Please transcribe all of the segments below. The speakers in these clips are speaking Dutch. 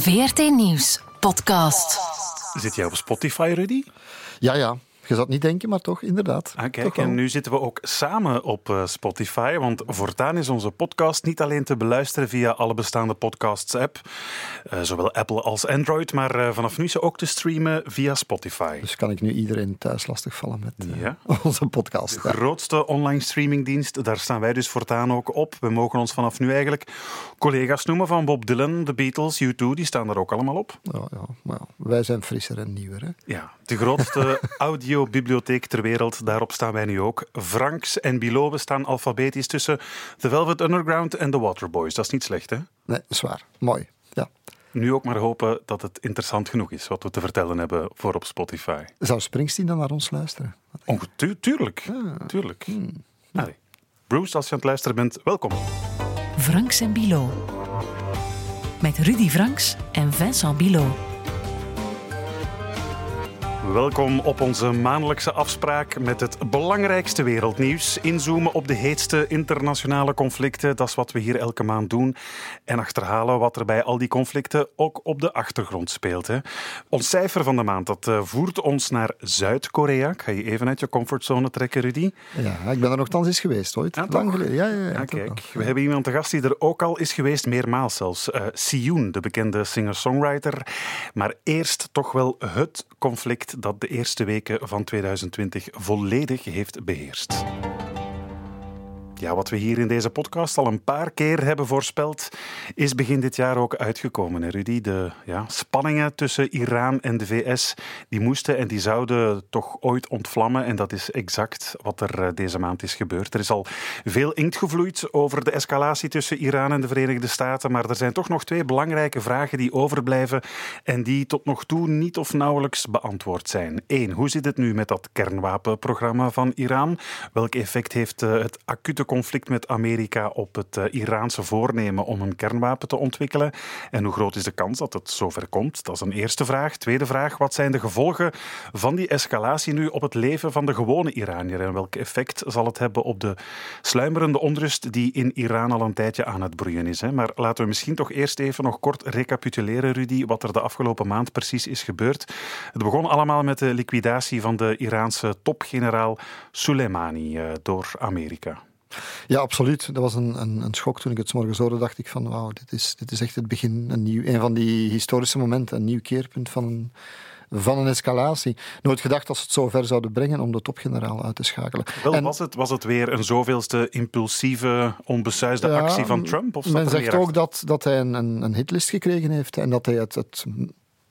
VRT Nieuws podcast. Zit jij op Spotify, Rudy? Ja, ja. Je zou het niet denken, maar toch, inderdaad. Ah, kijk, Toch en nu zitten we ook samen op eh, Spotify, want voortaan is onze podcast niet alleen te beluisteren via alle bestaande podcasts-app, eh, zowel Apple als Android, maar eh, vanaf nu is ze ook te streamen via Spotify. Dus kan ik nu iedereen thuis lastigvallen met Ja. onze podcast. De grootste online streamingdienst, daar staan wij dus voortaan ook op. We mogen ons vanaf nu eigenlijk collega's noemen van Bob Dylan, de Beatles, U2, die staan daar ook allemaal op. Ja, ja, wij zijn frisser en nieuwer. Hè. Ja, de grootste audiobibliotheek ter wereld, daarop staan wij nu ook. Franks en Bilobe staan alfabetisch tussen The Velvet Underground en The Waterboys. Dat is niet slecht, hè? Nee, zwaar. Mooi. Ja. Nu ook maar hopen dat het interessant genoeg is wat we te vertellen hebben voor op Spotify. Zou Springsteen dan naar ons luisteren? Tuurlijk, tuurlijk. Allee. Bruce, als je aan het luisteren bent, welkom. Franks en Bilo. Met Rudy Franks en Vincent Bilo. Welkom op onze maandelijkse afspraak met het belangrijkste wereldnieuws. Inzoomen op de heetste internationale conflicten, dat is wat we hier elke maand doen. En achterhalen wat er bij al die conflicten ook op de achtergrond speelt. Hè. Ons cijfer van de maand dat eh, voert ons naar Zuid-Korea. Ik ga je even uit je comfortzone trekken, Rudy. Ja, ik ben er nogthans eens geweest ooit. Ah, Lang geleden. Ja, ja, ja, wel. kijk, we hebben iemand te gast die er ook al is geweest, meermaals zelfs. Sioen, de bekende singer-songwriter. Maar eerst toch wel het conflict dat de eerste weken van 2020 volledig heeft beheerst. Ja, wat we hier in deze podcast al een paar keer hebben voorspeld, is begin dit jaar ook uitgekomen. Rudy? De ja, spanningen tussen Iran en de VS, die moesten en die zouden toch ooit ontvlammen. En dat is exact wat er eh, deze maand is gebeurd. Er is al veel inkt gevloeid over de escalatie tussen Iran en de Verenigde Staten. Maar er zijn toch nog twee belangrijke vragen die overblijven en die tot nog toe niet of nauwelijks beantwoord zijn. Eén, hoe zit het nu met dat kernwapenprogramma van Iran? Welk effect heeft eh, het acute conflict met Amerika op het eh, Iraanse voornemen om een kernwapen te ontwikkelen? En hoe groot is de kans dat het zover komt? Dat is een eerste vraag. Tweede vraag, wat zijn de gevolgen van die escalatie nu op het leven van de gewone Iranier? En welk effect zal het hebben op de sluimerende onrust die in Iran al een tijdje aan het broeien is? Hè? Maar laten we misschien toch eerst even nog kort recapituleren, Rudy, wat er de afgelopen maand precies is gebeurd. Het begon allemaal met de liquidatie van de Iraanse topgeneraal Soleimani eh, door Amerika. Ja, absoluut. Dat was een, een, een schok toen ik het 's morgens hoorde. dacht ik van, wauw, dit is, dit is echt het begin. Een, nieuw, een van die historische momenten, een nieuw keerpunt van een, van een escalatie. Nooit gedacht dat ze het zo ver zouden brengen om de topgeneraal uit te schakelen. Wel, En- was, het, was het weer een zoveelste impulsieve, onbesuisde Ja, actie van Trump? Of men zegt ook dat, dat hij een, een, een hitlist gekregen heeft en dat hij het, het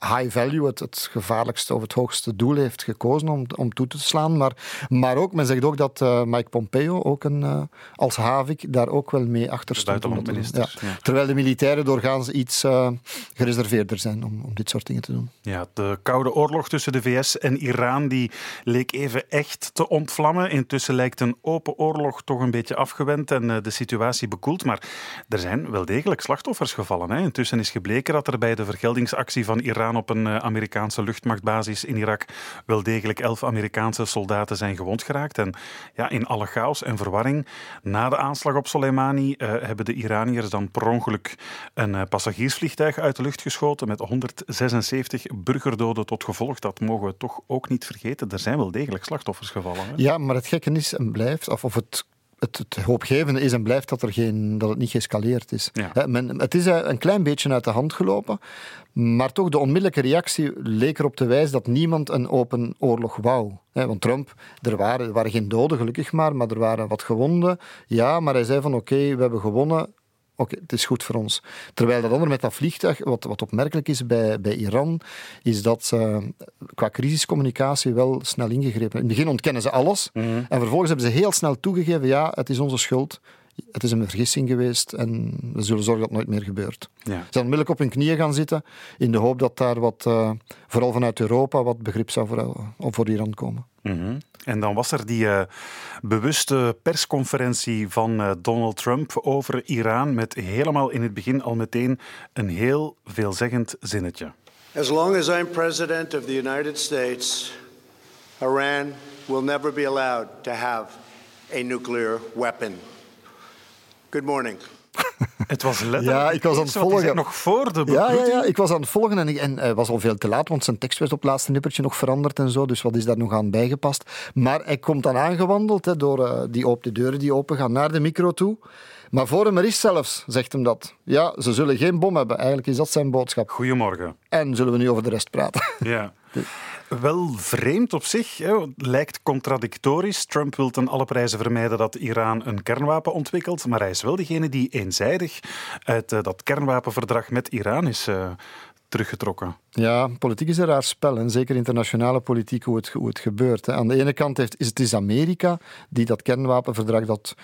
high value, het, het gevaarlijkste of het hoogste doel heeft gekozen om, om toe te slaan. Maar, maar ook, men zegt ook dat eh, Mike Pompeo ook een, eh, als Havik daar ook wel mee achter stond. ja. Terwijl de militairen doorgaans iets eh, gereserveerder zijn om, om dit soort dingen te doen. Ja, de koude oorlog tussen de VS en Iran die leek even echt te ontvlammen. Intussen lijkt een open oorlog toch een beetje afgewend en de situatie bekoeld. Maar er zijn wel degelijk slachtoffers gevallen. Hè. Intussen is gebleken dat er bij de vergeldingsactie van Iran op een eh, Amerikaanse luchtmachtbasis in Irak wel degelijk elf Amerikaanse soldaten zijn gewond geraakt. En ja, in alle chaos en verwarring na de aanslag op Soleimani eh, hebben de Iraniërs dan per ongeluk een eh, passagiersvliegtuig uit de lucht geschoten met 176 burgerdoden tot gevolg. Dat mogen we toch ook niet vergeten. Er zijn wel degelijk slachtoffers gevallen. Ja, maar het gekke is en blijft, of, of het, het, het hoopgevende is en blijft dat, er geen, dat het niet geëscaleerd is. Ja. Hè, men, het is een klein beetje uit de hand gelopen, maar toch de onmiddellijke reactie leek erop te wijzen dat niemand een open oorlog wou. Want Trump, er waren, er waren geen doden gelukkig maar, maar er waren wat gewonden. Ja, maar hij zei van oké, we hebben gewonnen, Oké, het is goed voor ons. Terwijl dat ander met dat vliegtuig, wat, wat opmerkelijk is bij, bij Iran, is dat ze qua crisiscommunicatie wel snel ingegrepen. In het begin ontkennen ze alles. En vervolgens hebben ze heel snel toegegeven, ja, het is onze schuld. Het is een vergissing geweest en we zullen zorgen dat het nooit meer gebeurt. Ja. Ze zijn onmiddellijk op hun knieën gaan zitten in de hoop dat daar wat, eh, vooral vanuit Europa, wat begrip zou voor, voor Iran komen. Mhm. En dan was er die eh, bewuste persconferentie van eh, Donald Trump over Iran met helemaal in het begin al meteen een heel veelzeggend zinnetje. As long as I'm president of the United States, Iran will never be allowed to have a nuclear weapon. Good morning. Het was letterlijk. Ja, ik was aan het volgen. Nog voor de ja, ja, ja, ik was aan het volgen en, en hij was al veel te laat, want zijn tekst werd op het laatste nippertje nog veranderd en zo. Dus wat is daar nog aan bijgepast? Maar hij komt dan aangewandeld hè, door uh, die open de deuren die open gaan naar de micro toe. Maar voor hem er is zelfs, zegt hem dat. Ja, ze zullen geen bom hebben. Eigenlijk is dat zijn boodschap. Goedemorgen. En zullen we nu over de rest praten? Ja. Wel vreemd op zich, hè. lijkt contradictorisch. Trump wil ten alle prijzen vermijden dat Iran een kernwapen ontwikkelt, maar hij is wel degene die eenzijdig uit uh, dat kernwapenverdrag met Iran is uh, teruggetrokken. Ja, politiek is een raar spel. En zeker internationale politiek, hoe het, hoe het gebeurt. Hè. Aan de ene kant heeft, is het is Amerika die dat kernwapenverdrag dat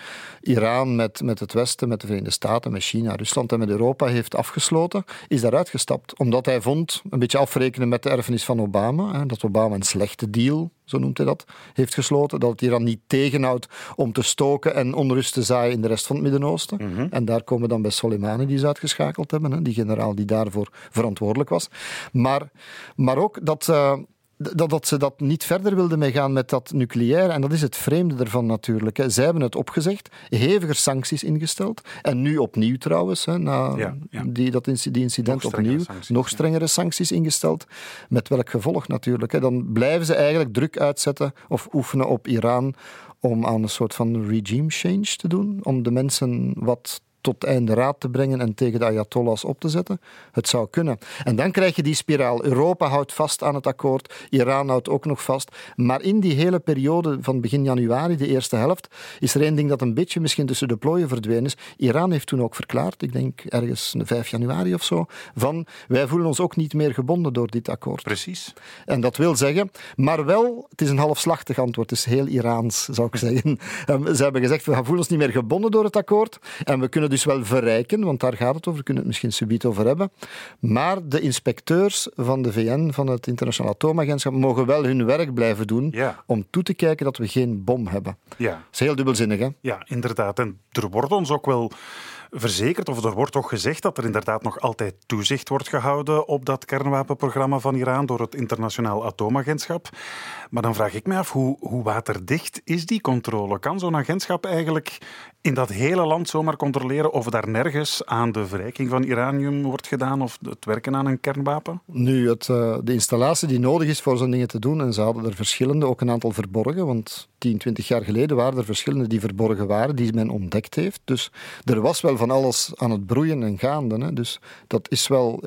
Iran met, met het Westen, met de Verenigde Staten, met China, Rusland en met Europa heeft afgesloten, is daaruit gestapt. Omdat hij vond, een beetje afrekenen met de erfenis van Obama, hè, dat Obama een slechte deal zo noemt hij dat, heeft gesloten. Dat het Iran niet tegenhoudt om te stoken en onrust te zaaien in de rest van het Midden-Oosten. Mhm. En daar komen we dan bij Soleimani, die ze uitgeschakeld hebben, hè, die generaal die daarvoor verantwoordelijk was. Maar, maar ook dat. Uh, dat, dat ze dat niet verder wilden mee gaan met dat nucleair. En dat is het vreemde ervan natuurlijk. Hè. Zij hebben het opgezegd, heviger sancties ingesteld. En nu opnieuw trouwens, hè, na Die, dat die incident nog opnieuw, nog strengere sancties ingesteld. Met welk gevolg natuurlijk. Hè. Dan blijven ze eigenlijk druk uitzetten of oefenen op Iran om aan een soort van regime change te doen. Om de mensen wat tot einde raad te brengen en tegen de Ayatollahs op te zetten. Het zou kunnen. En dan krijg je die spiraal. Europa houdt vast aan het akkoord, Iran houdt ook nog vast. Maar in die hele periode van begin januari, de eerste helft, is er één ding dat een beetje misschien tussen de plooien verdwenen is. Iran heeft toen ook verklaard, ik denk ergens 5 januari of zo, van wij voelen ons ook niet meer gebonden door dit akkoord. Precies. En dat wil zeggen, maar wel, het is een halfslachtig antwoord, het is heel Iraans, zou ik zeggen. Ze hebben gezegd, we voelen ons niet meer gebonden door het akkoord en we kunnen dus wel verrijken, want daar gaat het over, we kunnen het misschien subiet over hebben. Maar de inspecteurs van de VN, van het Internationaal Atoomagentschap, mogen wel hun werk blijven doen om toe te kijken dat we geen bom hebben. Ja. Dat is heel dubbelzinnig, hè? Ja, inderdaad. En er wordt ons ook wel verzekerd, of er wordt toch gezegd dat er inderdaad nog altijd toezicht wordt gehouden op dat kernwapenprogramma van Iran door het Internationaal Atoomagentschap. Maar dan vraag ik me af, hoe, hoe waterdicht is die controle? Kan zo'n agentschap eigenlijk in dat hele land zomaar controleren of daar nergens aan de verrijking van uranium wordt gedaan of het werken aan een kernwapen? Nu, het, eh, de installatie die nodig is voor zo'n dingen te doen, en ze hadden er verschillende, ook een aantal verborgen, want 10, 20 jaar geleden waren er verschillende die verborgen waren, die men ontdekt heeft. Dus er was wel van alles aan het broeien en gaande. Hè. Dus dat is wel...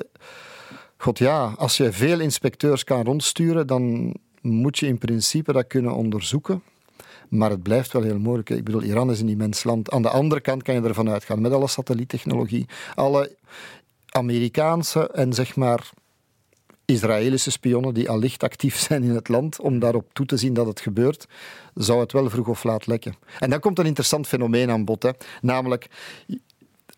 God ja, als je veel inspecteurs kan rondsturen, dan moet je in principe dat kunnen onderzoeken. Maar het blijft wel heel moeilijk. Ik bedoel, Iran is een immens land. Aan de andere kant kan je ervan uitgaan, met alle satelliettechnologie, alle Amerikaanse en zeg maar Israëlische spionnen die allicht actief zijn in het land, om daarop toe te zien dat het gebeurt, zou het wel vroeg of laat lekken. En dan komt een interessant fenomeen aan bod. Hè. Namelijk,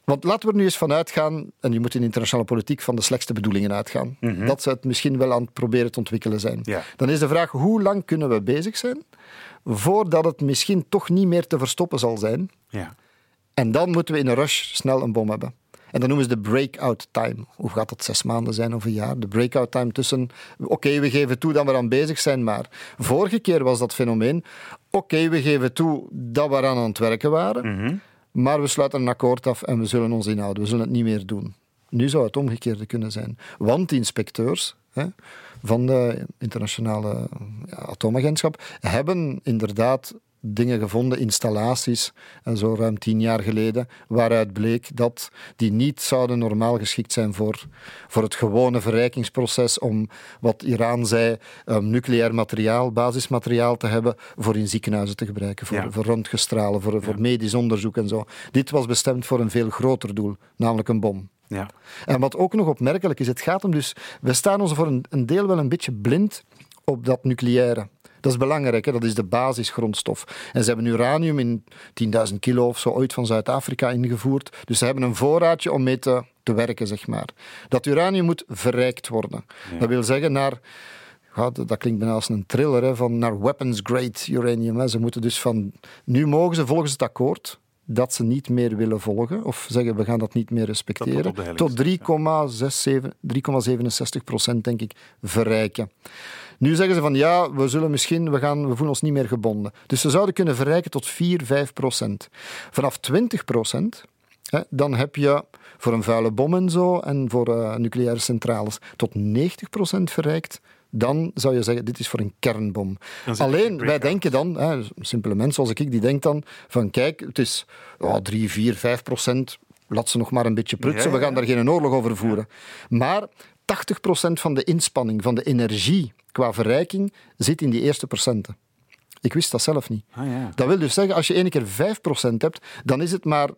want laten we er nu eens van uitgaan, en je moet in internationale politiek van de slechtste bedoelingen uitgaan, mhm. dat ze het misschien wel aan het proberen te ontwikkelen zijn. Dan is de vraag, hoe lang kunnen we bezig zijn voordat het misschien toch niet meer te verstoppen zal zijn? Ja. En dan moeten we in een rush snel een bom hebben. En dan noemen ze de breakout time. Hoe gaat dat zes maanden zijn of een jaar? De breakout time tussen, oké, we geven toe dat we aan bezig zijn, maar vorige keer was dat fenomeen, oké, we geven toe dat we aan het werken waren, mhm. maar we sluiten een akkoord af en we zullen ons inhouden, we zullen het niet meer doen. Nu zou het omgekeerde kunnen zijn. Want inspecteurs hè, van de internationale ja, atoomagentschap hebben inderdaad dingen gevonden, installaties, en zo ruim tien jaar geleden, waaruit bleek dat die niet zouden normaal geschikt zijn voor, voor het gewone verrijkingsproces om, wat Iran zei, um, nucleair materiaal, basismateriaal te hebben voor in ziekenhuizen te gebruiken, voor, ja. voor röntgenstralen, voor, voor medisch onderzoek en zo. Dit was bestemd voor een veel groter doel, namelijk een bom. Ja. En wat ook nog opmerkelijk is, het gaat om dus, we staan ons voor een, een deel wel een beetje blind op dat nucleaire. Dat is belangrijk, hè? dat is de basisgrondstof. En ze hebben uranium in 10.000 kilo of zo ooit van Zuid-Afrika ingevoerd. Dus ze hebben een voorraadje om mee te, te werken, zeg maar. Dat uranium moet verrijkt worden. Dat wil zeggen naar... Dat klinkt bijna als een thriller, hè, van naar weapons-grade uranium. Hè. Ze moeten dus van... Nu mogen ze volgens het akkoord dat ze niet meer willen volgen, of zeggen we gaan dat niet meer respecteren, tot 3,67 procent, denk ik, verrijken. Nu zeggen ze van ja, we zullen misschien, we, gaan, we voelen ons niet meer gebonden. Dus ze zouden kunnen verrijken tot 4, 5 procent. Vanaf 20 procent dan heb je voor een vuile bom en zo en voor uh, nucleaire centrales tot 90% verrijkt dan zou je zeggen, dit is voor een kernbom. Alleen, wij denken dan, hè, simpele mensen zoals ik, die denkt dan van kijk, het is oh, 3, 4, 5 procent, laat ze nog maar een beetje prutsen, we gaan daar geen oorlog over voeren. Maar 80 procent van de inspanning, van de energie qua verrijking, zit in die eerste procenten. Ik wist dat zelf niet. Ah, ja. Dat wil dus zeggen, als je één keer 5% hebt, dan is het maar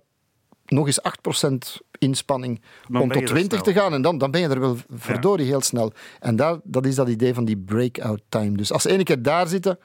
nog eens 8% inspanning om tot 20 te gaan. En dan, dan ben je er wel verdorie heel snel. En daar, dat is dat idee van die breakout time. Dus als ze één keer daar zitten,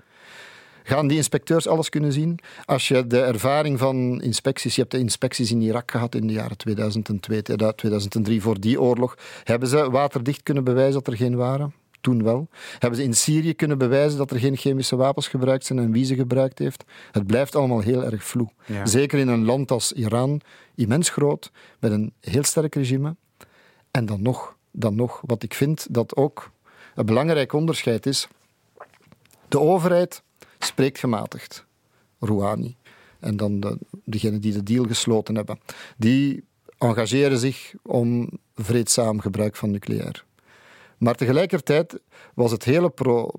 gaan die inspecteurs alles kunnen zien. Als je de ervaring van inspecties, je hebt de inspecties in Irak gehad in de jaren 2002, 2003 voor die oorlog, hebben ze waterdicht kunnen bewijzen dat er geen waren? Toen wel. Hebben ze in Syrië kunnen bewijzen dat er geen chemische wapens gebruikt zijn en wie ze gebruikt heeft? Het blijft allemaal heel erg vloe. Zeker in een land als Iran, immens groot, met een heel sterk regime. En dan nog, dan nog, wat ik vind dat ook een belangrijk onderscheid is. De overheid spreekt gematigd. Rouhani. En dan de, degenen die de deal gesloten hebben. Die engageren zich om vreedzaam gebruik van nucleair. Maar tegelijkertijd was het hele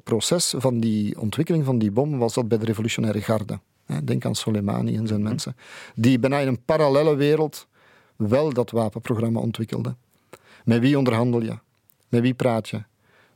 proces van die ontwikkeling van die bom was dat bij de revolutionaire garde. Denk aan Soleimani en zijn mhm. mensen. Die bijna in een parallele wereld wel dat wapenprogramma ontwikkelden. Met wie onderhandel je? Met wie praat je?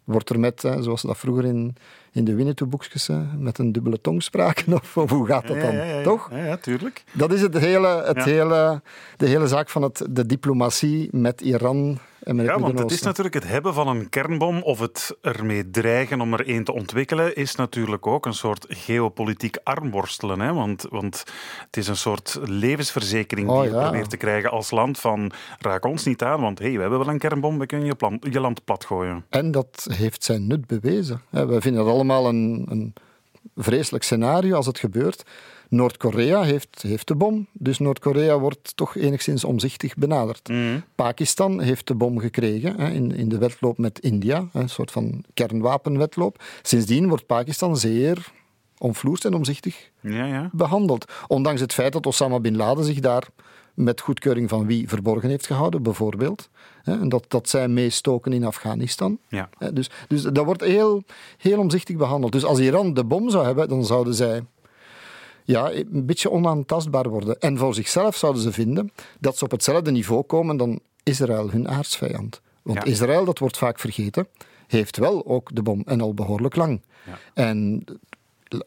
Wordt er met, zoals ze dat vroeger in, in de Winnetou-boekjes, met een dubbele tong spraken? Of, hoe gaat dat dan? Ja, Toch? Ja, tuurlijk. Dat is het hele, het hele, de hele zaak van het, de diplomatie met Iran ja, want het is natuurlijk het hebben van een kernbom of het ermee dreigen om er een te ontwikkelen, is natuurlijk ook een soort geopolitiek armworstelen. Hè? Want, want het is een soort levensverzekering die oh, je probeert te krijgen als land van raak ons niet aan, want hey, we hebben wel een kernbom, we kunnen je, plan, je land platgooien. En dat heeft zijn nut bewezen. We vinden het allemaal een, een vreselijk scenario als het gebeurt. Noord-Korea heeft, heeft de bom, dus Noord-Korea wordt toch enigszins omzichtig benaderd. Mhm. Pakistan heeft de bom gekregen hè, in, in de wedloop met India, een soort van kernwapenwedloop. Sindsdien wordt Pakistan zeer omvloerst en omzichtig ja, ja. behandeld. Ondanks het feit dat Osama bin Laden zich daar met goedkeuring van wie verborgen heeft gehouden, bijvoorbeeld. En dat, dat zij meestoken in Afghanistan. Ja. Dus, dus dat wordt heel, heel omzichtig behandeld. Dus als Iran de bom zou hebben, dan zouden zij ja, een beetje onaantastbaar worden. En voor zichzelf zouden ze vinden dat ze op hetzelfde niveau komen dan Israël, hun aardsvijand. Want Israël, dat wordt vaak vergeten, heeft wel ook de bom en al behoorlijk lang. Ja. En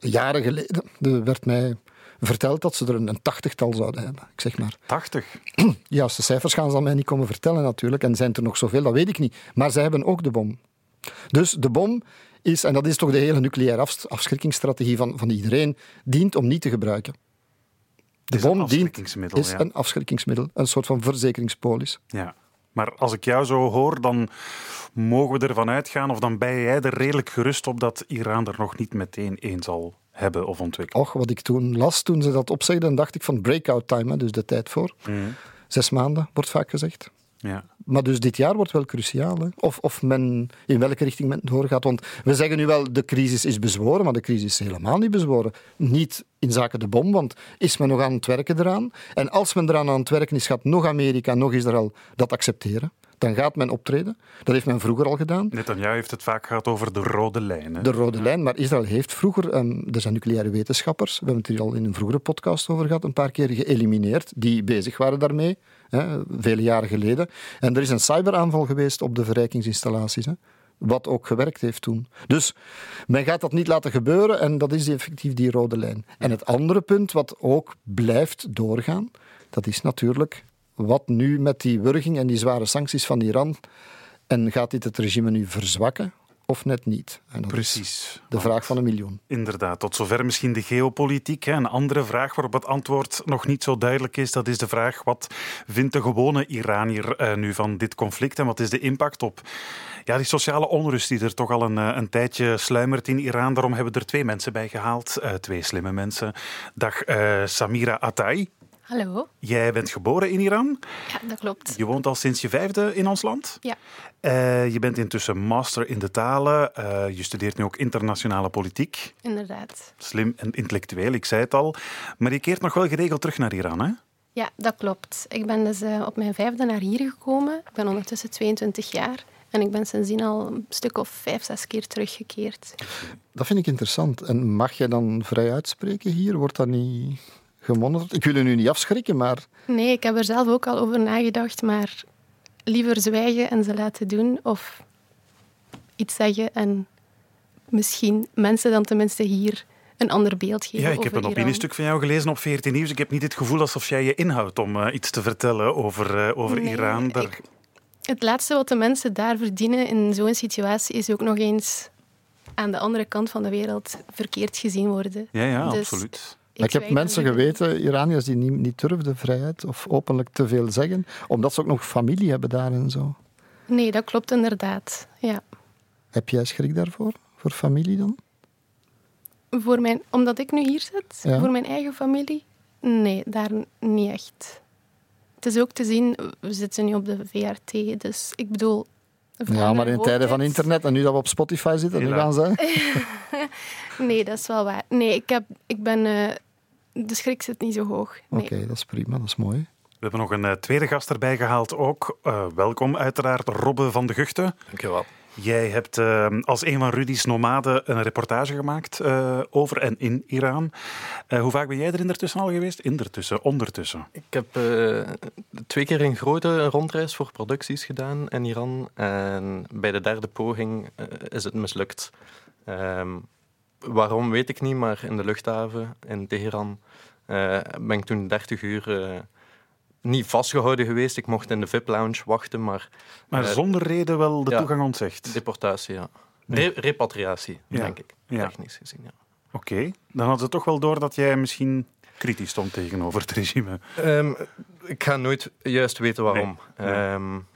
jaren geleden werd mij verteld dat ze er een tachtigtal zouden hebben. Ik zeg maar. Tachtig? Juiste cijfers gaan ze aan mij niet komen vertellen natuurlijk. En zijn er nog zoveel, dat weet ik niet. Maar zij hebben ook de bom. Dus de bom is, en dat is toch de hele nucleaire afschrikkingsstrategie van, van iedereen, dient om niet te gebruiken. De bom dient, is een afschrikkingsmiddel, een soort van verzekeringspolis. Ja. Maar als ik jou zo hoor, dan mogen we ervan uitgaan, of dan ben jij er redelijk gerust op dat Iran er nog niet meteen één zal hebben of ontwikkelen. Och, wat ik toen las, toen ze dat opzegden, dacht ik van breakout time, dus de tijd voor. Mm. Zes maanden, wordt vaak gezegd. Ja. Maar dus dit jaar wordt wel cruciaal. Hè? Of, of men in welke richting men doorgaat. Want we zeggen nu wel, de crisis is bezworen, maar de crisis is helemaal niet bezworen. Niet in zaken de bom, want is men nog aan het werken eraan? En als men eraan aan het werken is, gaat nog Amerika, nog Israël dat accepteren dan gaat men optreden. Dat heeft men vroeger al gedaan. Netanyahu heeft het vaak gehad over de rode lijn. Hè? De rode lijn, maar Israël heeft vroeger, um, er zijn nucleaire wetenschappers, we hebben het hier al in een vroegere podcast over gehad, een paar keer geëlimineerd, die bezig waren daarmee, hè, vele jaren geleden. En er is een cyberaanval geweest op de verrijkingsinstallaties. Hè wat ook gewerkt heeft toen. Dus men gaat dat niet laten gebeuren en dat is effectief die rode lijn. En het andere punt wat ook blijft doorgaan, dat is natuurlijk wat nu met die wurging en die zware sancties van Iran? En gaat dit het regime nu verzwakken of net niet? Precies. De vraag van een miljoen. Inderdaad, tot zover misschien de geopolitiek. Een andere vraag waarop het antwoord nog niet zo duidelijk is, dat is de vraag wat vindt de gewone Iranier uh, nu van dit conflict en wat is de impact op ja, die sociale onrust die er toch al een, eh, een tijdje sluimert in Iran. Daarom hebben we er twee mensen bij gehaald, uh, twee slimme mensen. Dag Samira Attai. Hallo. Jij bent geboren in Iran. Ja, dat klopt. Je woont al sinds je vijfde in ons land. Ja. Uh, je bent intussen master in de talen. Uh, je studeert nu ook internationale politiek. Inderdaad. Slim en intellectueel, ik zei het al. Maar je keert nog wel geregeld terug naar Iran, hè? Ja, dat klopt. Ik ben dus uh, op mijn vijfde naar hier gekomen. Ik ben ondertussen 22 jaar. En ik ben sindsdien al een stuk of vijf, zes keer teruggekeerd. Dat vind ik interessant. En mag je dan vrij uitspreken hier? Wordt dat niet gemonitord? Ik wil je nu niet afschrikken, maar... Nee, ik heb er zelf ook al over nagedacht, maar liever zwijgen en ze laten doen. Of iets zeggen en misschien mensen dan tenminste hier een ander beeld geven. Ja, ik heb een opiniestuk van jou gelezen op 14 Nieuws. Ik heb niet het gevoel alsof jij je inhoudt om uh, iets te vertellen over, uh, over nee, Iran. Daar... Ik, het laatste wat de mensen daar verdienen in zo'n situatie is ook nog eens aan de andere kant van de wereld verkeerd gezien worden. Ja, ja, dus absoluut. Ik, ik heb mensen geweten, Iraniërs, die niet, niet durfden vrijheid of openlijk te veel zeggen, omdat ze ook nog familie hebben daar en zo. Nee, dat klopt inderdaad. Ja. Heb jij schrik daarvoor? Voor familie dan? Voor mijn, omdat ik nu hier zit? Ja. Voor mijn eigen familie? Nee, daar niet echt. Het is ook te zien, we zitten nu op de VRT, dus ik bedoel... Ja, maar in tijden van internet en nu dat we op Spotify zitten, nu gaan ze... nee, dat is wel waar. Nee, ik, heb, ik ben... Uh, de schrik zit niet zo hoog. Nee. Oké, okay, dat is prima, dat is mooi. We hebben nog een uh, tweede gast erbij gehaald ook. Uh, welkom uiteraard, Robbe van de Guchten. Dankjewel. Jij hebt uh, als een van Rudy's nomaden een reportage gemaakt uh, over en in Iran. Uh, hoe vaak ben jij er indertussen al geweest? Indertussen, ondertussen? Ik heb twee keer een grote rondreis voor producties gedaan in Iran. En bij de derde poging is het mislukt. Um, waarom weet ik niet, maar in de luchthaven in Teheran ben ik toen 30 uur niet vastgehouden geweest. Ik mocht in de VIP-lounge wachten, maar... Maar uh, zonder reden wel de ja, toegang ontzegd? Deportatie, ja. Re repatriatie, ja. denk ik, technisch gezien, ja. Oké, okay. dan hadden ze toch wel door dat jij misschien kritisch stond tegenover het regime. Um, ik ga nooit juist weten waarom. Nee. Nee. Um,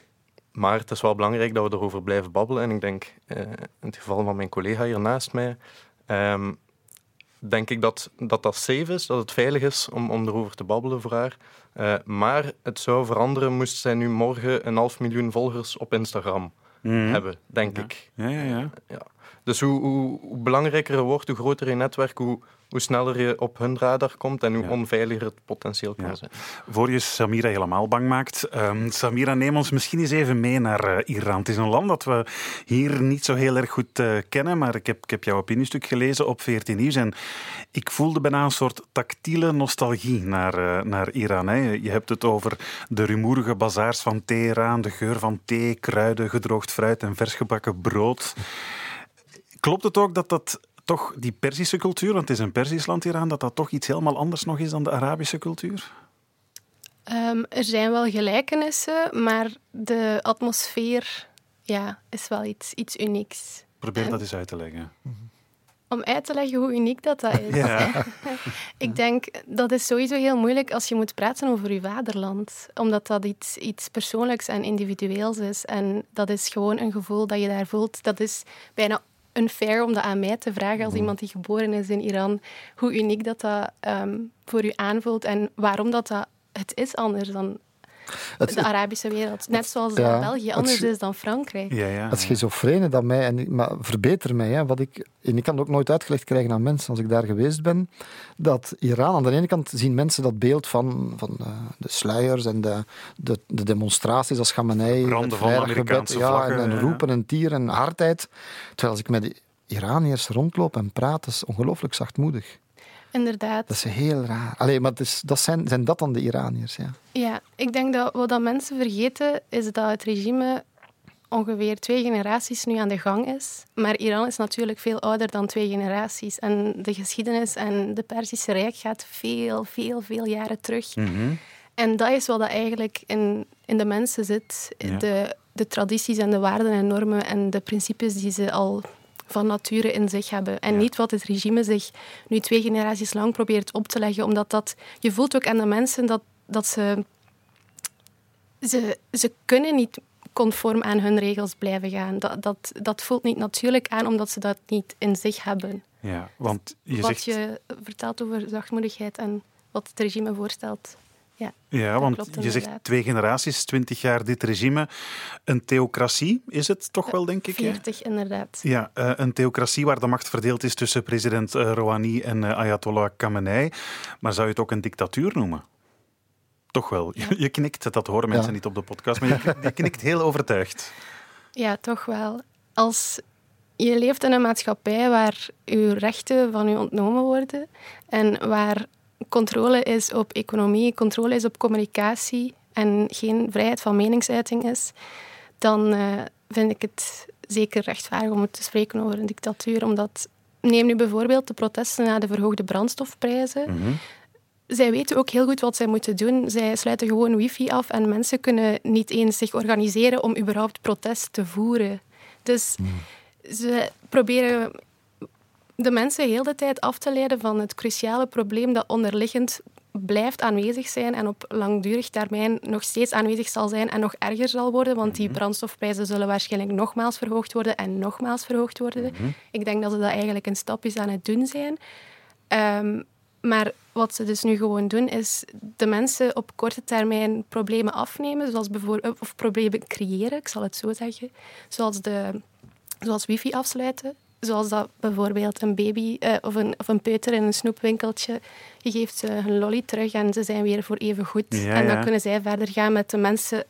maar het is wel belangrijk dat we erover blijven babbelen. En ik denk, uh, in het geval van mijn collega hier naast mij... Um, denk ik dat, dat dat safe is, dat het veilig is om, om erover te babbelen voor haar. Uh, maar het zou veranderen moest zij nu morgen een half miljoen volgers op Instagram mm. hebben, denk ja. ik. Ja, ja, ja. Uh, ja. Dus hoe, hoe, hoe, belangrijker het wordt, hoe groter je netwerk, hoe, hoe sneller je op hun radar komt en hoe ja. onveiliger het potentieel kan zijn. Voor je Samira helemaal bang maakt, um, Samira, neem ons misschien eens even mee naar uh, Iran. Het is een land dat we hier niet zo heel erg goed uh, kennen, maar ik heb, ik heb jouw opiniestuk gelezen op 14 Nieuws en ik voelde bijna een soort tactiele nostalgie naar, uh, naar Iran. Hè. Je hebt het over de rumoerige bazaars van Teheran, de geur van thee, kruiden, gedroogd fruit en versgebakken brood. Klopt het ook dat dat toch die Perzische cultuur, want het is een Persisch land hieraan, dat dat toch iets helemaal anders nog is dan de Arabische cultuur? Um, er zijn wel gelijkenissen, maar de atmosfeer ja, is wel iets, iets unieks. Probeer dat eens uit te leggen. Om uit te leggen hoe uniek dat, dat is. Ja. ik denk dat is sowieso heel moeilijk als je moet praten over je vaderland. Omdat dat iets, iets persoonlijks en individueels is. En dat is gewoon een gevoel dat je daar voelt. Dat is bijna unfair om dat aan mij te vragen als iemand die geboren is in Iran, hoe uniek dat dat um, voor u aanvoelt en waarom dat, dat het is anders dan het, de Arabische wereld. Net zoals ja, België anders is dan Frankrijk. Ja, ja, het schizofrene dat mij, en, maar verbeter mij, hè, wat ik, en ik kan het ook nooit uitgelegd krijgen aan mensen als ik daar geweest ben, dat Iran, aan de ene kant zien mensen dat beeld van, van uh, de sluiers en de, de, de demonstraties als Khamenei, Branden van Amerikaanse ja, en, en roepen en tieren en hardheid. Terwijl als ik met de Iraniërs rondloop en praat, is ongelooflijk zachtmoedig. Inderdaad. Dat is heel raar. Allee, maar dat zijn, zijn dat dan de Iraniërs? Ja, ja ik denk dat wat dat mensen vergeten is dat het regime ongeveer twee generaties nu aan de gang is. Maar Iran is natuurlijk veel ouder dan twee generaties. En de geschiedenis en de Perzische Rijk gaat veel, veel, veel jaren terug. Mm -hmm. En dat is wat dat eigenlijk in, in de mensen zit. Ja. De, de tradities en de waarden en normen en de principes die ze al van nature in zich hebben. En ja. niet wat het regime zich nu twee generaties lang probeert op te leggen. Omdat dat, je voelt ook aan de mensen dat, dat ze, ze... Ze kunnen niet conform aan hun regels blijven gaan. Dat, dat, dat voelt niet natuurlijk aan, omdat ze dat niet in zich hebben. Ja, want je wat zegt... je vertelt over zachtmoedigheid en wat het regime voorstelt. Ja, ja want je zegt twee generaties, twintig jaar dit regime. Een theocratie is het toch wel, denk ik? Veertig, ja? inderdaad. Ja, uh, een theocratie waar de macht verdeeld is tussen president uh, Rouhani en uh, Ayatollah Khamenei. Maar zou je het ook een dictatuur noemen? Toch wel. Je, je knikt, dat horen mensen niet op de podcast, maar je, je knikt heel overtuigd. Ja, toch wel. Als je leeft in een maatschappij waar je rechten van je ontnomen worden en waar controle is op economie, controle is op communicatie en geen vrijheid van meningsuiting is, dan uh, vind ik het zeker rechtvaardig om te spreken over een dictatuur. Omdat, neem nu bijvoorbeeld de protesten na de verhoogde brandstofprijzen. Mhm. Zij weten ook heel goed wat zij moeten doen. Zij sluiten gewoon wifi af en mensen kunnen niet eens zich organiseren om überhaupt protest te voeren. Dus mhm. ze proberen de mensen heel de tijd af te leiden van het cruciale probleem dat onderliggend blijft aanwezig zijn en op langdurig termijn nog steeds aanwezig zal zijn en nog erger zal worden, want die mhm. brandstofprijzen zullen waarschijnlijk nogmaals verhoogd worden en nogmaals verhoogd worden. Mhm. Ik denk dat ze dat eigenlijk een stapjes aan het doen zijn. Um, maar wat ze dus nu gewoon doen, is de mensen op korte termijn problemen afnemen, zoals bijvoorbeeld, of problemen creëren, ik zal het zo zeggen, zoals, de, zoals wifi afsluiten, Zoals dat bijvoorbeeld een baby uh, of, een, of een peuter in een snoepwinkeltje. Je geeft ze een lolly terug en ze zijn weer voor even goed. Ja, en dan kunnen zij verder gaan met de mensen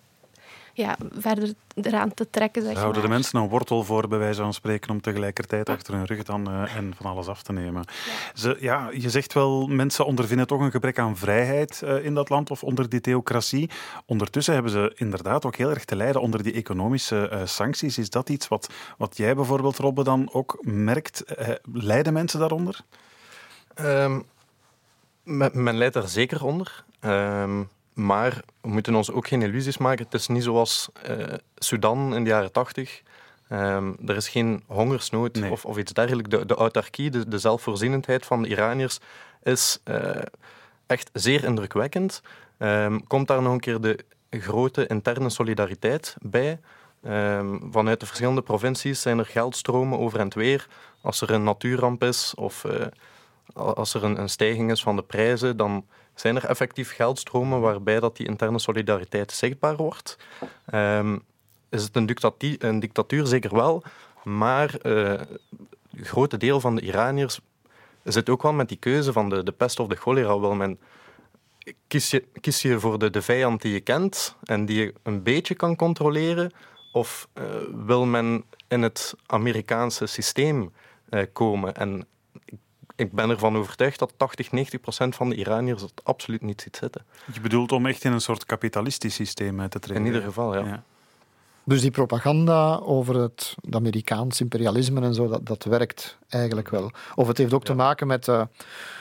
ja, verder eraan te trekken. Zeg houden de mensen een wortel voor, bij wijze van spreken, om tegelijkertijd achter hun rug dan uh, en van alles af te nemen. Ja. Ze, ja, je zegt wel, mensen ondervinden toch een gebrek aan vrijheid uh, in dat land of onder die theocratie. Ondertussen hebben ze inderdaad ook heel erg te lijden onder die economische uh, sancties. Is dat iets wat, wat jij bijvoorbeeld, Robbe, dan ook merkt? lijden mensen daaronder? Um, men, men leidt er zeker onder. Um, maar we moeten ons ook geen illusies maken. Het is niet zoals uh, Sudan in de jaren tachtig. Um, er is geen hongersnood of, of, iets dergelijks. De, de autarkie, de, de, zelfvoorzienendheid van de Iraniërs is uh, echt zeer indrukwekkend. Um, komt daar nog een keer de grote interne solidariteit bij. Um, vanuit de verschillende provincies zijn er geldstromen over en weer. Als er een natuurramp is of uh, als er een, een, stijging is van de prijzen, dan zijn er effectief geldstromen waarbij dat die interne solidariteit zichtbaar wordt. Um, is het een dictatuur, een dictatuur? Zeker wel, maar uh, een grote deel van de Iraniërs zit ook wel met die keuze van de, de pest of de cholera. Wil men, kies, je, kies je voor de, de vijand die je kent en die je een beetje kan controleren, of uh, wil men in het Amerikaanse systeem uh, komen? En ben ervan overtuigd dat 80, 90 procent van de Iraniërs het absoluut niet ziet zitten. Je bedoelt om echt in een soort kapitalistisch systeem te treden? In ieder geval, ja. ja. Dus die propaganda over het, het Amerikaans imperialisme en zo, dat, dat werkt eigenlijk wel. Of het heeft ook te maken met uh,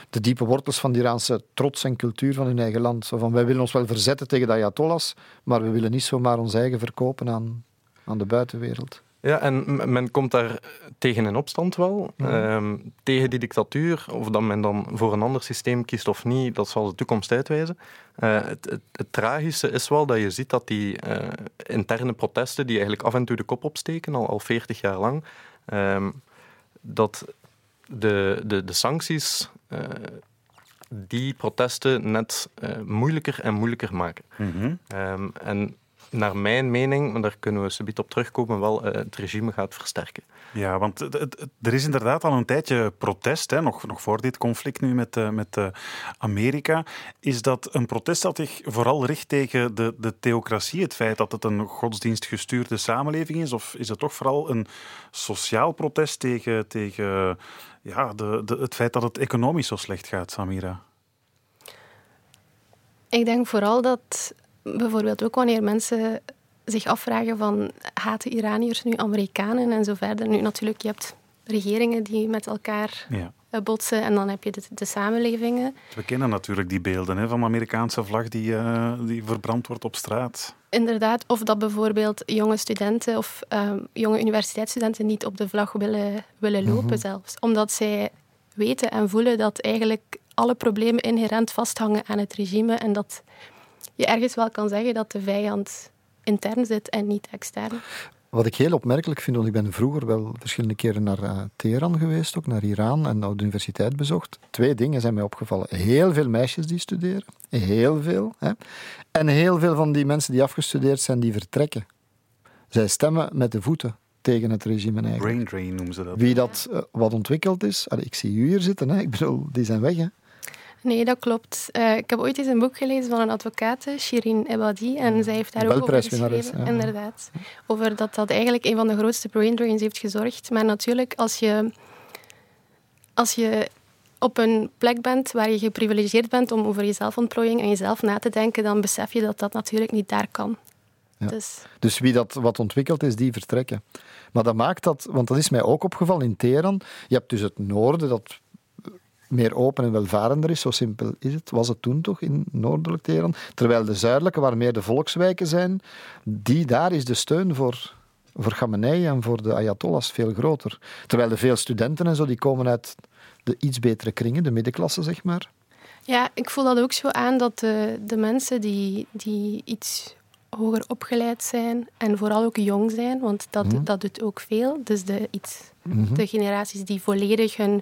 de diepe wortels van de Iraanse trots en cultuur van hun eigen land. Zo van, wij willen ons wel verzetten tegen de Ayatollahs, maar we willen niet zomaar ons eigen verkopen aan, aan de buitenwereld. Ja, en men komt daar tegen in opstand wel. Ehm, tegen die dictatuur. Of dat men dan voor een ander systeem kiest of niet, dat zal de toekomst uitwijzen. Uh, het, het, het, tragische is wel dat je ziet dat die uh, interne protesten, die eigenlijk af en toe de kop opsteken, al, al 40 jaar lang, um, dat de, de, de sancties uh, die protesten net moeilijker en moeilijker maken. Mm -hmm. um, en naar mijn mening, maar daar kunnen we subiet op terugkomen, wel uh, het regime gaat versterken. Ja, want er is inderdaad al een tijdje protest, hè, nog, nog voor dit conflict nu met, uh, met uh, Amerika. Is dat een protest dat zich vooral richt tegen de, de theocratie, het feit dat het een godsdienstgestuurde samenleving is? Of is het toch vooral een sociaal protest tegen, tegen ja, de, de, het feit dat het economisch zo slecht gaat, Samira? Ik denk vooral dat bijvoorbeeld ook wanneer mensen zich afvragen van haten Iraniërs nu Amerikanen en zo verder. Nu natuurlijk, je hebt regeringen die met elkaar ja. Eh, botsen en dan heb je de, de, samenlevingen. We kennen natuurlijk die beelden hè, van de Amerikaanse vlag die, uh, die verbrand wordt op straat. Inderdaad, of dat bijvoorbeeld jonge studenten of um, jonge universiteitsstudenten niet op de vlag willen, willen lopen mhm. zelfs. Omdat zij weten en voelen dat eigenlijk alle problemen inherent vasthangen aan het regime en dat je ergens wel kan zeggen dat de vijand intern zit en niet extern. Wat ik heel opmerkelijk vind, want ik ben vroeger wel verschillende keren naar uh, Teheran geweest, ook naar Iran en de universiteit bezocht. Twee dingen zijn mij opgevallen. Heel veel meisjes die studeren, heel veel. Hè? En heel veel van die mensen die afgestudeerd zijn, die vertrekken. Zij stemmen met de voeten tegen het regime eigenlijk. Brain drain noemen ze dat. Wie dat uh, wat ontwikkeld is, allee, ik zie u hier zitten, hè? ik bedoel, die zijn weg. Hè? Nee, dat klopt. Uh, ik heb ooit eens een boek gelezen van een advocaat, Shirin Ebadi, en zij heeft daar ook over geschreven, inderdaad. Over dat dat eigenlijk een van de grootste brain drains heeft gezorgd. Maar natuurlijk, als je, als je op een plek bent waar je geprivilegeerd bent om over je zelfontplooiing en jezelf na te denken, dan besef je dat dat natuurlijk niet daar kan. Ja. Dus... dus wie dat wat ontwikkeld is, die vertrekken. Maar dat maakt dat, want dat is mij ook opgevallen in Teheran. Je hebt dus het noorden dat meer open en welvarender is, zo simpel is het. Was het toen toch in noordelijk Teheran? Terwijl de zuidelijke, waar meer de volkswijken zijn, die, daar is de steun voor, voor Khamenei en voor de Ayatollahs veel groter. Terwijl de veel studenten en zo, die komen uit de iets betere kringen, de middenklasse, zeg maar. Ja, ik voel dat ook zo aan dat de, de mensen die, die iets hoger opgeleid zijn en vooral ook jong zijn, want dat, mhm. dat doet ook veel. Dus de, iets, mhm. de generaties die volledig hun,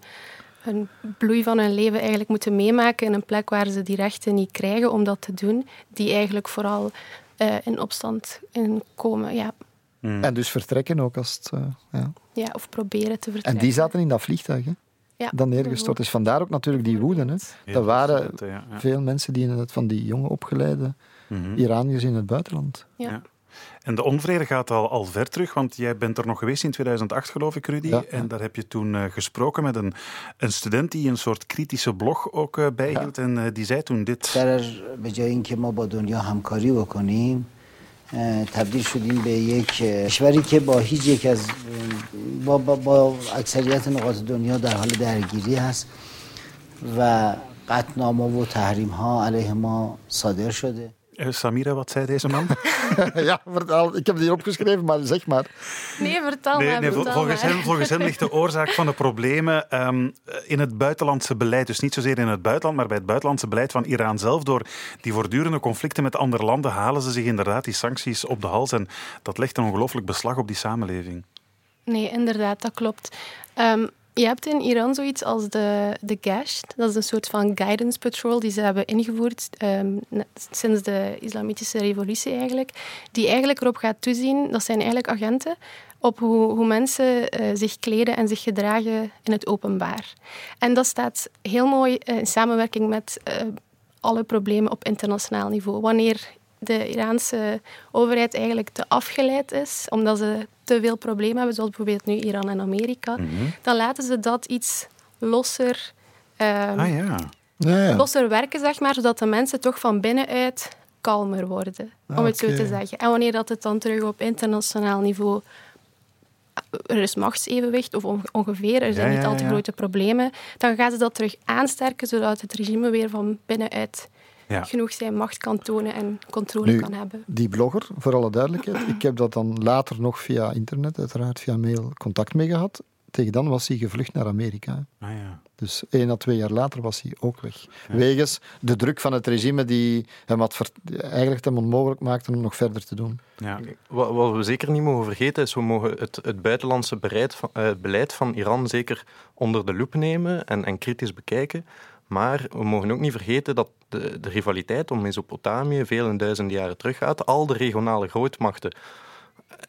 hun bloei van hun leven eigenlijk moeten meemaken in een plek waar ze die rechten niet krijgen om dat te doen, die eigenlijk vooral uh, in opstand in komen. Ja. Mhm. En dus vertrekken ook als het, uh, ja. ja. of proberen te vertrekken. En die zaten in dat vliegtuig, hè? Ja, dan neergestort is. Vandaar ook natuurlijk die woede. Hè. Er waren veel mensen die van die jonge opgeleide mm Iraniërs in het buitenland. Ja. En de onvrede gaat al, al ver terug, want jij bent er nog geweest in 2008, geloof ik, Rudy. En daar heb je toen uh, gesproken met een, een student die een soort kritische blog ook uh, bijhield. En uh, die zei toen dit. تبدیل شدیم به یک کشوری که با هیچ یک از با, با, با اکثریت نقاط دنیا در حال درگیری هست و قطنامه و تحریم ها علیه ما صادر شده uh, Samira, wat zei deze man? ja, vertel. Ik heb het hier opgeschreven, maar zeg maar. Nee, vertel nee, maar. Nee, volgens, Hem, volgens hem ligt de oorzaak van de problemen um, in het buitenlandse beleid. Dus niet zozeer in het buitenland, maar bij het buitenlandse beleid van Iran zelf. Door die voortdurende conflicten met andere landen halen ze zich inderdaad die sancties op de hals. En dat legt een ongelooflijk beslag op die samenleving. Nee, inderdaad, dat klopt. Um, je hebt in Iran zoiets als de, de GASHT. Dat is een soort van guidance patrol die ze hebben ingevoerd um, sinds de islamitische revolutie eigenlijk. Die eigenlijk erop gaat toezien, dat zijn eigenlijk agenten, op hoe, hoe mensen uh, zich kleden en zich gedragen in het openbaar. En dat staat heel mooi uh, in samenwerking met uh, alle problemen op internationaal niveau. Wanneer de Iraanse overheid eigenlijk te afgeleid is, omdat ze te veel problemen hebben, zoals bijvoorbeeld nu Iran en Amerika, mhm. dan laten ze dat iets losser, um, ah, ja. Ja, losser werken, zeg maar, zodat de mensen toch van binnenuit kalmer worden, om het zo te zeggen. En wanneer dat het dan terug op internationaal niveau er is machtsevenwicht, of ongeveer, er zijn niet al te grote problemen, dan gaan ze dat terug aansterken, zodat het regime weer van binnenuit ja. genoeg zijn macht kan tonen en controle kan hebben. Die blogger, voor alle duidelijkheid, ik heb dat dan later nog via internet, uiteraard via mail, contact mee gehad. Tegen dan was hij gevlucht naar Amerika. Ah, ja. Dus één à twee jaar later was hij ook weg. Wegens de druk van het regime die hem had eigenlijk hem onmogelijk maakte om nog verder te doen. Ja. Wat, wat, we zeker niet mogen vergeten is, we mogen het, het buitenlandse bereid van, uh, beleid van Iran zeker onder de loep nemen en, en kritisch bekijken. Maar we mogen ook niet vergeten dat de, de rivaliteit om Mesopotamië veel en duizenden jaren teruggaat. Al de regionale grootmachten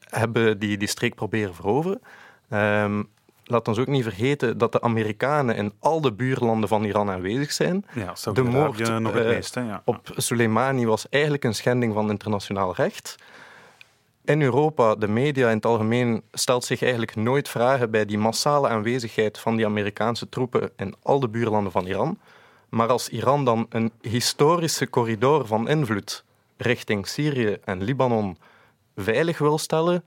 hebben die, die streek proberen veroveren. Um, laat ons ook niet vergeten dat de Amerikanen in al de buurlanden van Iran aanwezig zijn. Ja, de moord nog het eh, ja. op Soleimani was eigenlijk een schending van internationaal recht. In Europa, de media in het algemeen, stelt zich eigenlijk nooit vragen bij die massale aanwezigheid van die Amerikaanse troepen in al de buurlanden van Iran. Maar als Iran dan een historische corridor van invloed richting Syrië en Libanon veilig wil stellen,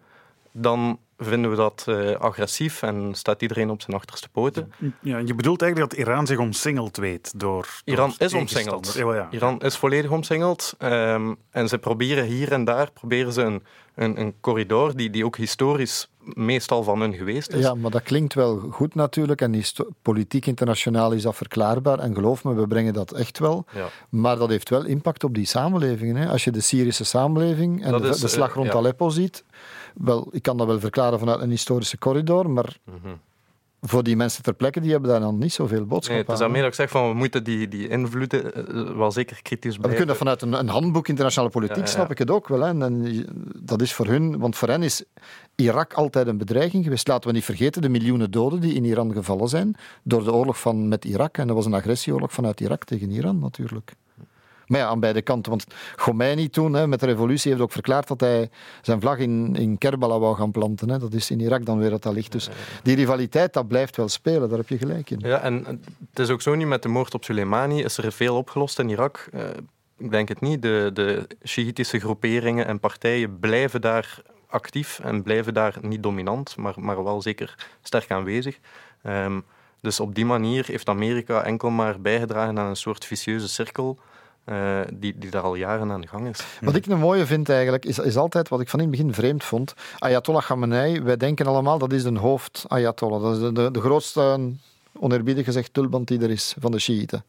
dan vinden we dat uh, agressief en staat iedereen op zijn achterste poten. Ja, je bedoelt eigenlijk dat Iran zich omsingeld weet door. Iran is omsingeld. Ja, Iran is volledig omsingeld. Um, en ze proberen hier en daar proberen ze een, een, een, corridor die, die ook historisch meestal van hun geweest is. Ja, maar dat klinkt wel goed natuurlijk. En politiek internationaal is dat verklaarbaar. En geloof me, we brengen dat echt wel. Ja. Maar dat heeft wel impact op die samenlevingen. Hè. Als je de Syrische samenleving en de, de, slag eh, rond Aleppo ziet wel, ik kan dat wel verklaren vanuit een historische corridor, maar mhm. voor die mensen ter plekke, die hebben daar dan niet zoveel boodschap nee, het is aan. meer dat ik zeg van, we moeten die, die invloeden uh, wel zeker kritisch blijven. We kunnen vanuit een, een handboek internationale politiek, snap ik het ook wel. Hè. En, dat is voor hun, want voor hen is Irak altijd een bedreiging geweest. Laten we niet vergeten de miljoenen doden die in Iran gevallen zijn door de oorlog van, met Irak. En dat was een agressieoorlog vanuit Irak tegen Iran natuurlijk. Maar ja, aan beide kanten. Want Khomeini toen, hè, met de revolutie, heeft ook verklaard dat hij zijn vlag in, in Kerbala wou gaan planten. Hè. Dat is in Irak dan weer dat dat ligt. Dus die rivaliteit, dat blijft wel spelen. Daar heb je gelijk in. Ja, en het is ook zo niet met de moord op Soleimani. Is er veel opgelost in Irak? Uh, ik denk het niet. De, de Shiïtische groeperingen en partijen blijven daar actief en blijven daar niet dominant, maar, maar wel zeker sterk aanwezig. Um, dus op die manier heeft Amerika enkel maar bijgedragen aan een soort vicieuze cirkel uh, die, die daar al jaren aan de gang is. Wat ik een mooie vind eigenlijk, is, is altijd wat ik van in het begin vreemd vond. Ayatollah Khamenei, wij denken allemaal dat is een hoofd-Ayatollah. Dat is de, de, de grootste, oneerbiedig gezegd, tulband die er is van de Shiiten.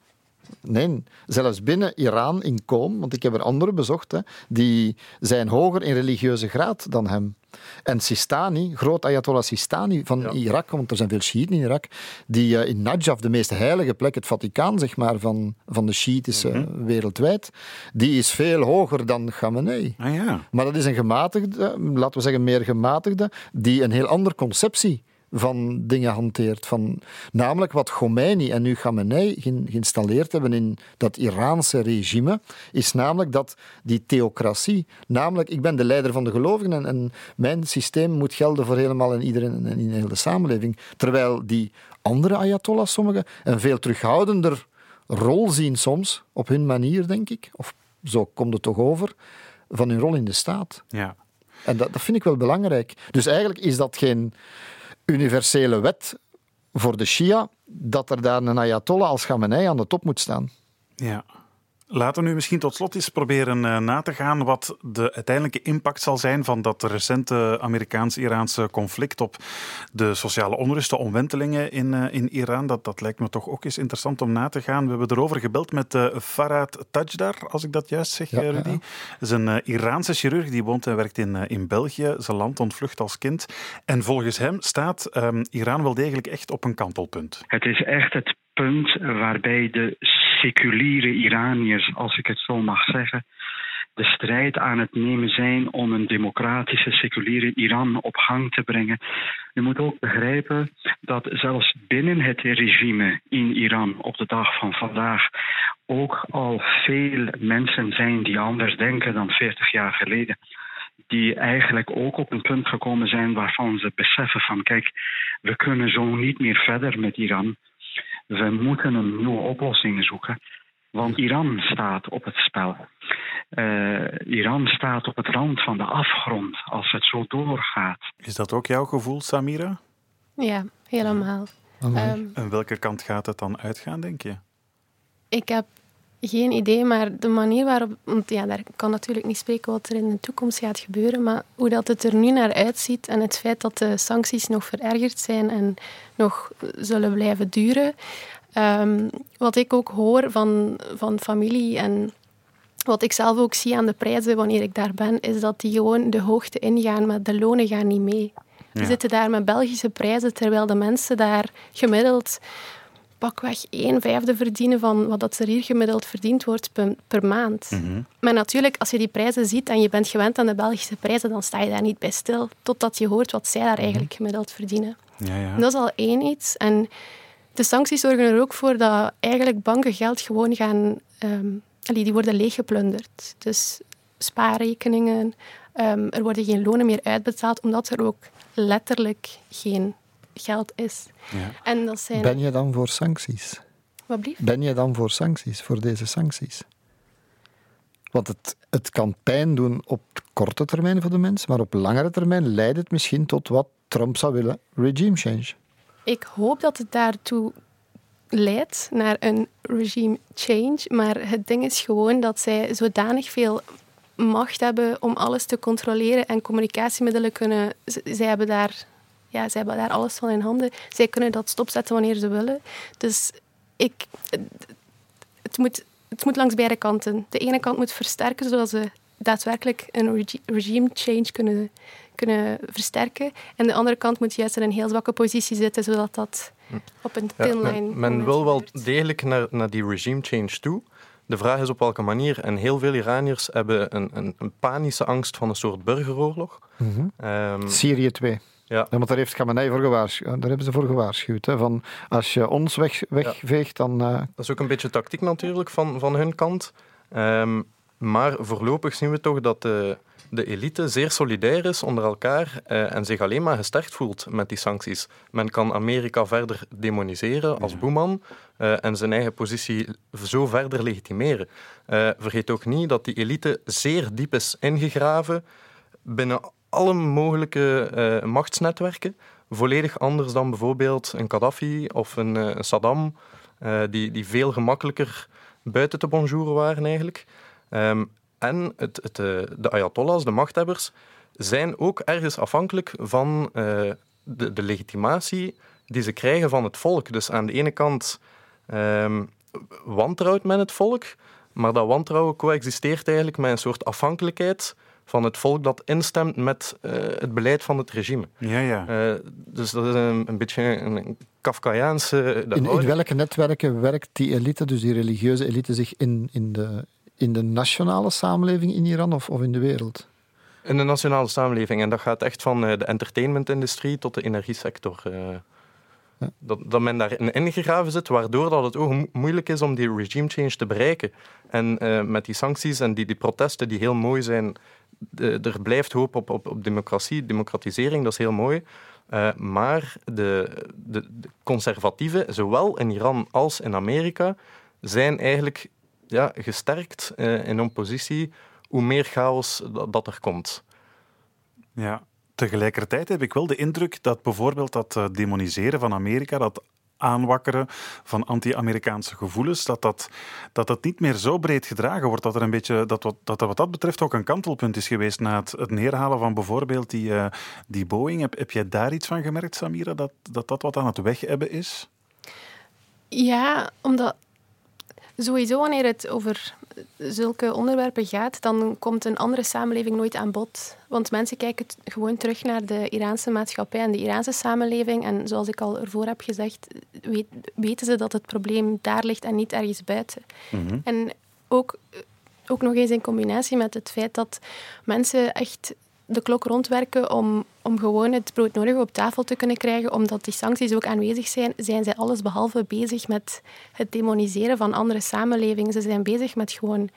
Nee, zelfs binnen Iran in Qom, want ik heb er andere bezocht, hè, die zijn hoger in religieuze graad dan hem. En Sistani, groot Ayatollah Sistani van Irak, want er zijn veel Shiiten in Irak, die uh, in Najaf, de meest heilige plek, het Vaticaan zeg maar, van, van de Shiïtische mm wereldwijd, die is veel hoger dan Khamenei. Ah, ja. Maar dat is een gematigde, laten we zeggen meer gematigde, die een heel andere conceptie van dingen hanteert. Van, namelijk wat Khomeini en nu Khamenei geïnstalleerd hebben in dat Iraanse regime, is namelijk dat die theocratie, namelijk ik ben de leider van de gelovigen en, en mijn systeem moet gelden voor helemaal en iedereen en in de hele samenleving. Terwijl die andere ayatollahs, sommigen, een veel terughoudender rol zien soms, op hun manier, denk ik, of zo komt het toch over, van hun rol in de staat. Ja. En dat, dat vind ik wel belangrijk. Dus eigenlijk is dat geen universele wet voor de Shia dat er daar een Ayatollah als Khamenei aan de top moet staan. Ja. Laten we nu misschien tot slot eens proberen uh, na te gaan wat de uiteindelijke impact zal zijn van dat recente Amerikaans-Iraanse conflict op de sociale onrust, de omwentelingen in, uh, in Iran. Dat, dat lijkt me toch ook eens interessant om na te gaan. We hebben erover gebeld met uh, Farad Tajdar, als ik dat juist zeg, ja, Rudy. Ja. Dat is een Iraanse chirurg die woont en werkt in, in België. Zijn land ontvlucht als kind. En volgens hem staat um, Iran wel degelijk echt op een kantelpunt. Het is echt het punt waarbij de seculiere Iraniërs, als ik het zo mag zeggen, de strijd aan het nemen zijn om een democratische, seculiere Iran op gang te brengen. Je moet ook begrijpen dat zelfs binnen het regime in Iran op de dag van vandaag ook al veel mensen zijn die anders denken dan 40 jaar geleden. Die eigenlijk ook op een punt gekomen zijn waarvan ze beseffen van kijk, we kunnen zo niet meer verder met Iran. We moeten een nieuwe oplossing zoeken. Want Iran staat op het spel. Uh, Iran staat op het rand van de afgrond als het zo doorgaat. Is dat ook jouw gevoel, Samira? Ja, helemaal. Um, en welke kant gaat het dan uitgaan, denk je? Ik heb geen idee, maar de manier waarop... Want ja, daar kan natuurlijk niet spreken wat er in de toekomst gaat gebeuren, maar hoe dat het er nu naar uitziet en het feit dat de sancties nog verergerd zijn en nog zullen blijven duren. Um, wat ik ook hoor van, van familie en wat ik zelf ook zie aan de prijzen wanneer ik daar ben, is dat die gewoon de hoogte ingaan, maar de lonen gaan niet mee. Die zitten daar met Belgische prijzen, terwijl de mensen daar gemiddeld pakweg een vijfde verdienen van wat dat er hier gemiddeld verdiend wordt per, maand. Mhm. Maar natuurlijk, als je die prijzen ziet en je bent gewend aan de Belgische prijzen, dan sta je daar niet bij stil, totdat je hoort wat zij daar mhm. eigenlijk gemiddeld verdienen. Ja, ja. Dat is al één iets. En de sancties zorgen er ook voor dat eigenlijk banken geld gewoon gaan... Um, die worden leeggeplunderd. Dus spaarrekeningen, um, er worden geen lonen meer uitbetaald, omdat er ook letterlijk geen geld is. Ja. En dat zijn... Ben je dan voor sancties? Wat blieft? Ben je dan voor sancties, voor deze sancties? Want het, het kan pijn doen op korte termijn voor de mensen, maar op langere termijn leidt het misschien tot wat Trump zou willen: regime change. Ik hoop dat het daartoe leidt naar een regime change, maar het ding is gewoon dat zij zodanig veel macht hebben om alles te controleren en communicatiemiddelen kunnen. Zij hebben daar ja, ze hebben daar alles van in handen. Zij kunnen dat stopzetten wanneer ze willen. Dus ik, het, moet, het moet langs beide kanten. De ene kant moet versterken, zodat ze daadwerkelijk een regime change kunnen, kunnen versterken. En de andere kant moet juist in een heel zwakke positie zitten, zodat dat op een thin line... men, men wil wel degelijk naar, naar die regime change toe. de vraag is op welke manier. En heel veel Iraniërs hebben een, een, een panische angst van een soort burgeroorlog. Ehm, Syrië 2. Ja, want daar heeft Khamenei voor gewaarschuwd. Daar hebben ze voor gewaarschuwd. Hè, van als je ons weg, wegveegt, dan... eh, dat is ook een beetje tactiek natuurlijk van, van hun kant. Ehm, maar voorlopig zien we toch dat de, de elite zeer solidair is onder elkaar eh, en zich alleen maar gesterkt voelt met die sancties. Men kan Amerika verder demoniseren als boeman eh, en zijn eigen positie zo verder legitimeren. Eh, vergeet ook niet dat die elite zeer diep is ingegraven binnen alle mogelijke eh, machtsnetwerken. Volledig anders dan bijvoorbeeld een Gaddafi of een, eh, een Saddam, eh, die, die veel gemakkelijker buiten te bonjouren waren eigenlijk. Ehm, en het, het, de ayatollahs, de machthebbers, zijn ook ergens afhankelijk van de, de legitimatie die ze krijgen van het volk. Dus aan de ene kant ehm, wantrouwt men het volk, maar dat wantrouwen coexisteert eigenlijk met een soort afhankelijkheid van het volk dat instemt met eh, het beleid van het regime. Ja, ja. Eh, dus dat is een, een beetje een, Kafkaiaanse... de in, in welke netwerken werkt die elite, dus die religieuze elite, zich in, in, de, in de nationale samenleving in Iran of, of in de wereld? In de nationale samenleving. En dat gaat echt van eh, de entertainmentindustrie tot de energiesector. eh. Ja. Dat, dat men daarin ingegraven zit, waardoor dat het ook mo- moeilijk is om die regime change te bereiken. En eh, met die sancties en die, die protesten die heel mooi zijn, er blijft hoop op, op, democratie, democratisering, dat is heel mooi. Eh, maar de, de, de conservatieven, zowel in Iran als in Amerika, zijn eigenlijk ja, gesterkt eh, in hun positie hoe meer chaos dat, dat er komt. Ja, tegelijkertijd heb ik wel de indruk dat bijvoorbeeld dat eh, demoniseren van Amerika, dat aanwakkeren van anti-Amerikaanse gevoelens, dat dat, dat dat niet meer zo breed gedragen wordt. Dat er een beetje, dat, wat, dat wat dat betreft ook een kantelpunt is geweest na het, het neerhalen van bijvoorbeeld die, eh, die Boeing. Heb, heb jij daar iets van gemerkt, Samira, dat, dat dat wat aan het wegebben is? Ja, omdat sowieso wanneer het over zulke onderwerpen gaat, dan komt een andere samenleving nooit aan bod. Want mensen kijken gewoon terug naar de Iraanse maatschappij en de Iraanse samenleving. En zoals ik al ervoor heb gezegd, weet- weten ze dat het probleem daar ligt en niet ergens buiten. En ook, ook nog eens in combinatie met het feit dat mensen echt de klok rondwerken om, om gewoon het broodnodige op tafel te kunnen krijgen, omdat die sancties ook aanwezig zijn, zijn zij allesbehalve bezig met het demoniseren van andere samenlevingen. Ze zijn bezig met gewoon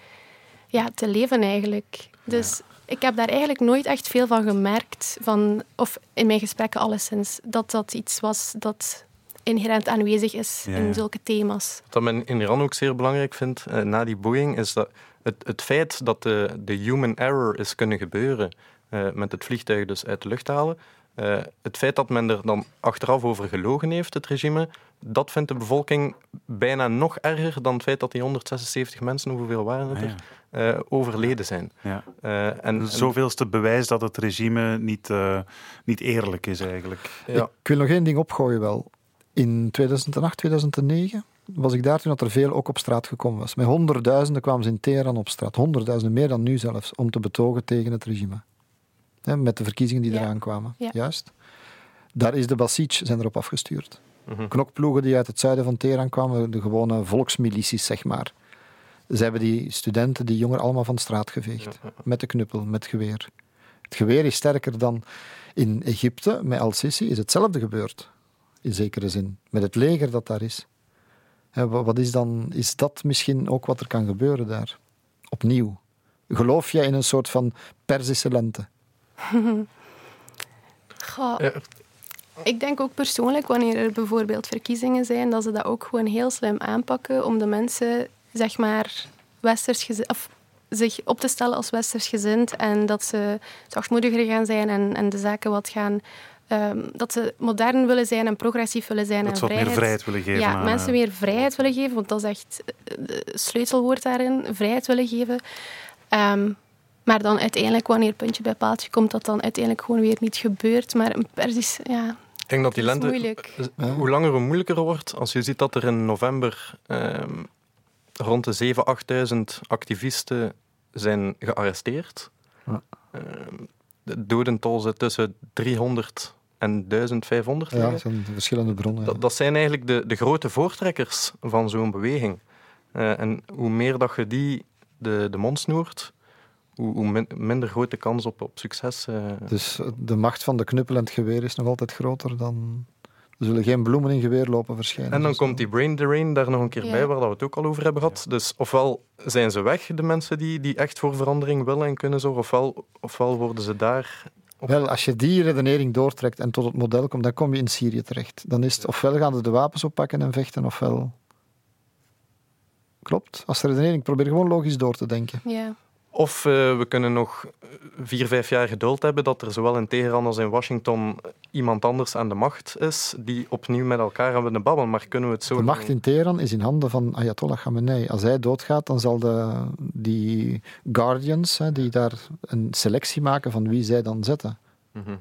ja, te leven eigenlijk. Dus ik heb daar eigenlijk nooit echt veel van gemerkt, van, of in mijn gesprekken alleszins, dat dat iets was dat inherent aanwezig is Ja, ja. in zulke thema's. Wat men in Iran ook zeer belangrijk vindt, eh, na die Boeing, is dat het, het feit dat de, de human error is kunnen gebeuren eh, met het vliegtuig dus uit de lucht halen, eh, het feit dat men er dan achteraf over gelogen heeft, het regime, dat vindt de bevolking bijna nog erger dan het feit dat die 176 mensen, hoeveel waren het Ah, er, ja. eh, overleden zijn. Ja. Eh, en, en- Zoveelste bewijs dat het regime niet, eh, niet eerlijk is eigenlijk. ja, Ik wil nog één ding opgooien wel. In 2008, 2009 was ik daar toen dat er veel ook op straat gekomen was. Met honderdduizenden kwamen ze in Teheran op straat. Honderdduizenden, meer dan nu zelfs, om te betogen tegen het regime. Hè, met de verkiezingen die Ja. eraan kwamen. Ja. Juist. Daar is de Basij zijn erop afgestuurd. Mhm. Knokploegen die uit het zuiden van Teheran kwamen, de gewone volksmilities, zeg maar. Ze hebben die studenten, die jongeren, allemaal van de straat geveegd. Met de knuppel, met geweer. Het geweer is sterker dan in Egypte. Met Al-Sisi is hetzelfde gebeurd. In zekere zin. Met het leger dat daar is. Wat is dan... Is dat misschien ook wat er kan gebeuren daar? Opnieuw. Geloof jij in een soort van Perzische lente? Goh, Ja. Ik denk ook persoonlijk, wanneer er bijvoorbeeld verkiezingen zijn, dat ze dat ook gewoon heel slim aanpakken om de mensen, zeg maar, westers gezi- of zich op te stellen als westers gezind en dat ze zachtmoediger gaan zijn en, en de zaken wat gaan... ehm, dat ze modern willen zijn en progressief willen zijn Dat en ze wat meer vrijheid willen geven Ja, aan, mensen eh, meer vrijheid willen geven, want dat is echt het sleutelwoord daarin, vrijheid willen geven. Ehm, maar dan uiteindelijk, wanneer puntje bij paaltje komt, dat dan uiteindelijk gewoon weer niet gebeurt. Maar een Persisch, ja, Ik denk dat die lente moeilijk. eh, hoe langer hoe moeilijker wordt. Als je ziet dat er in november ehm, rond de 7.000, 8.000 activisten zijn gearresteerd. Ja. Ehm, de dodental zit tussen 300 en 1500. Ja, dat zijn verschillende bronnen. ja. Dat, dat zijn eigenlijk de, de grote voortrekkers van zo'n beweging. Eh, en hoe meer dat je die de, de mond snoert, hoe, hoe minder grote kans op, op succes. Uh... Dus de macht van de knuppel en het geweer is nog altijd groter dan er zullen geen bloemen in geweerlopen verschijnen. En dan komt die brain drain daar nog een keer bij, waar we het ook al over hebben gehad. Dus ofwel zijn ze weg, de mensen die, die echt voor verandering willen en kunnen zorgen, ofwel, ofwel worden ze daar Wel, als je die redenering doortrekt en tot het model komt, dan kom je in Syrië terecht. Dan is het ofwel gaan ze de wapens oppakken en vechten, ofwel... Klopt. Als redenering, probeer gewoon logisch door te denken. Ja. Of uh, we kunnen nog vier, vijf jaar geduld hebben dat er zowel in Teheran als in Washington iemand anders aan de macht is, die opnieuw met elkaar hebben de babbelen. Maar kunnen we het zo... De macht in Teheran is in handen van Ayatollah Khamenei. Als hij doodgaat, dan zal de, die guardians, hè, die daar een selectie maken van wie zij dan zetten. Mm -hmm.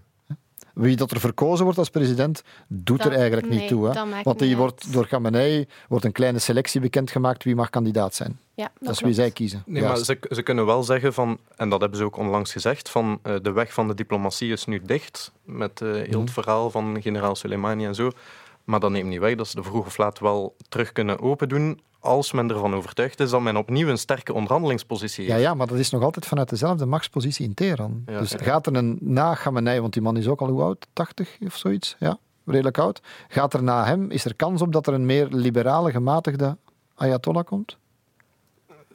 Wie dat er verkozen wordt als president, doet dat, er eigenlijk nee, niet toe. Hè? Want die wordt, door Khamenei wordt een kleine selectie bekendgemaakt wie mag kandidaat zijn. Ja, dat, dat is wie zij kiezen. Nee, maar ze, ze, kunnen wel zeggen van, en dat hebben ze ook onlangs gezegd, van uh, de weg van de diplomatie is nu dicht. Met uh, heel het mm. verhaal van generaal Soleimani en zo. Maar dat neemt niet weg dat ze de vroeg of laat wel terug kunnen open doen als men ervan overtuigd is dat men opnieuw een sterke onderhandelingspositie heeft. Ja, ja maar dat is nog altijd vanuit dezelfde machtspositie in Teheran. Ja, dus ja. gaat er een na Khamenei, want die man is ook al hoe oud? 80 of zoiets? Ja, redelijk oud. Gaat er na hem, is er kans op dat er een meer liberale, gematigde Ayatollah komt?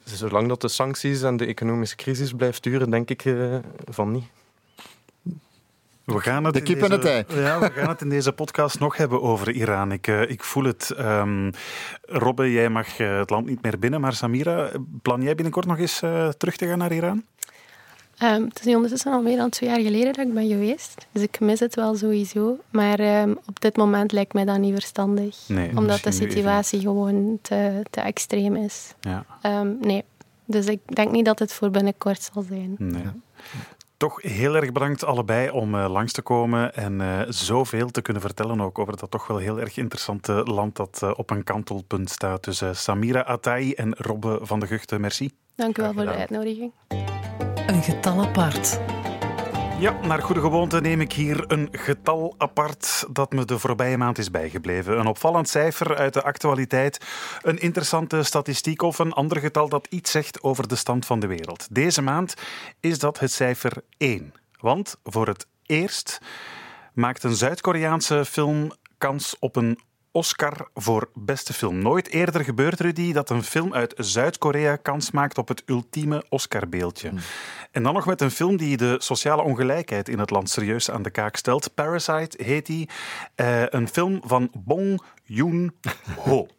Zolang dat de sancties en de economische crisis blijft duren, denk ik uh, van niet. We gaan het de kip en het ei. Ja, we gaan het in deze podcast nog hebben over Iran. Ik, uh, ik voel het. Um, Robbe, jij mag uh, het land niet meer binnen, maar Samira, plan jij binnenkort nog eens uh, terug te gaan naar Iran? Um, het is ondertussen al meer dan twee jaar geleden dat ik ben geweest. Dus ik mis het wel sowieso. Maar um, op dit moment lijkt mij dat niet verstandig. Nee, omdat de situatie gewoon te, te extreem is. Ja. nee. Dus ik denk niet dat het voor binnenkort zal zijn. Nee. Ja. Toch heel erg bedankt allebei om uh, langs te komen en uh, zoveel te kunnen vertellen ook over dat toch wel heel erg interessante land dat uh, op een kantelpunt staat. Dus Samira Atai en Robbe van de Guchten, merci. Dank u wel voor de uitnodiging. Een getal apart. Ja, naar goede gewoonte neem ik hier een getal apart dat me de voorbije maand is bijgebleven. Een opvallend cijfer uit de actualiteit, een interessante statistiek of een ander getal dat iets zegt over de stand van de wereld. Deze maand is dat het cijfer 1. Want voor het eerst maakt een Zuid-Koreaanse film kans op een Oscar voor beste film. Nooit eerder gebeurt, Rudy, dat een film uit Zuid-Korea kans maakt op het ultieme Oscarbeeldje. Mm. En dan nog met een film die de sociale ongelijkheid in het land serieus aan de kaak stelt. Parasite heet die. Uh, een film van Bong Joon-ho.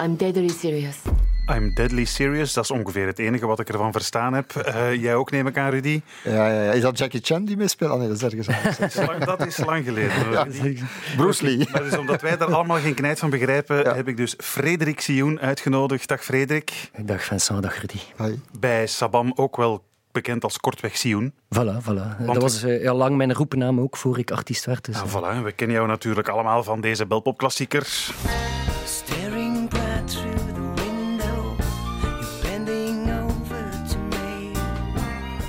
I'm deadly serious. I'm deadly serious, dat is ongeveer het enige wat ik ervan verstaan heb. Uh, jij ook, neem ik aan, Rudy? Ja, ja, ja. Is dat Jackie Chan die meespeelt? Oh nee, dat is ergens anders. lang, dat is lang geleden. Ja, Bruce Lee. Maar dus omdat wij daar allemaal geen knijt van begrijpen, ja. heb ik dus Frederik Sioen uitgenodigd. Dag Frederik. Dag Vincent, dag Rudy. Hi. Bij Sabam ook wel bekend als kortweg Sioen. Voilà, voilà. Want dat was uh, heel lang mijn roepennaam ook voor ik artiest werd. Dus, ah, voilà. We kennen jou natuurlijk allemaal van deze belpopklassiekers.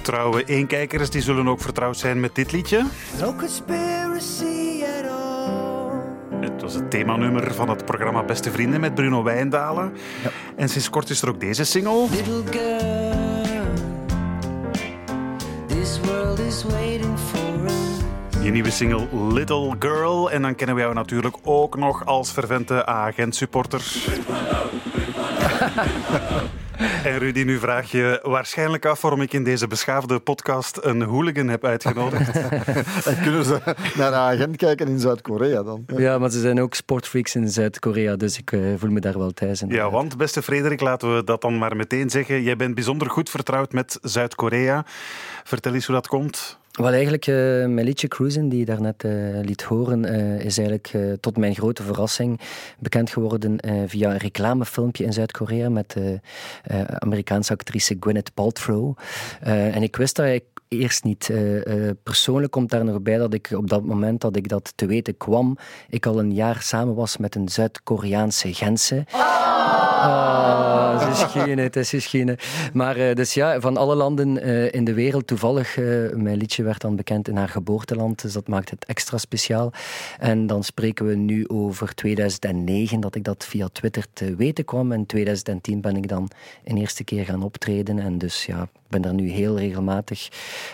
Trouwe eenkijkers die zullen ook vertrouwd zijn met dit liedje. No conspiracy at all. Het was het themanummer van het programma Beste Vrienden met Bruno Wijndalen. Ja. En sinds kort is er ook deze single. Little girl, this world is waiting for us. Je nieuwe single Little Girl. En dan kennen we jou natuurlijk ook nog als fervente agent-supporter. En Rudy, nu vraag je waarschijnlijk af waarom ik in deze beschaafde podcast een hooligan heb uitgenodigd. dan kunnen ze naar een agent kijken in Zuid-Korea dan. Ja, maar ze zijn ook sportfreaks in Zuid-Korea, dus ik uh, voel me daar wel thuis in. Ja, want beste Frederik, laten we dat dan maar meteen zeggen. Jij bent bijzonder goed vertrouwd met Zuid-Korea. Vertel eens hoe dat komt. Wel, eigenlijk, uh, mijn Cruisen, die je daarnet uh, liet horen, uh, is eigenlijk tot mijn grote verrassing bekend geworden via een reclamefilmpje in Zuid-Korea met de Amerikaanse actrice Gwyneth Paltrow. en ik wist dat ik eerst niet. persoonlijk komt daar nog bij dat ik op dat moment dat ik dat te weten kwam, ik al een jaar samen was met een Zuid-Koreaanse Gentse. Oh, is geen, het is geen. Maar dus ja, van alle landen in de wereld, toevallig, mijn liedje werd dan bekend in haar geboorteland, dus dat maakt het extra speciaal. En dan spreken we nu over 2009, dat ik dat via Twitter te weten kwam. En 2010 ben ik dan een eerste keer gaan optreden. En dus ja, ik ben daar nu heel regelmatig,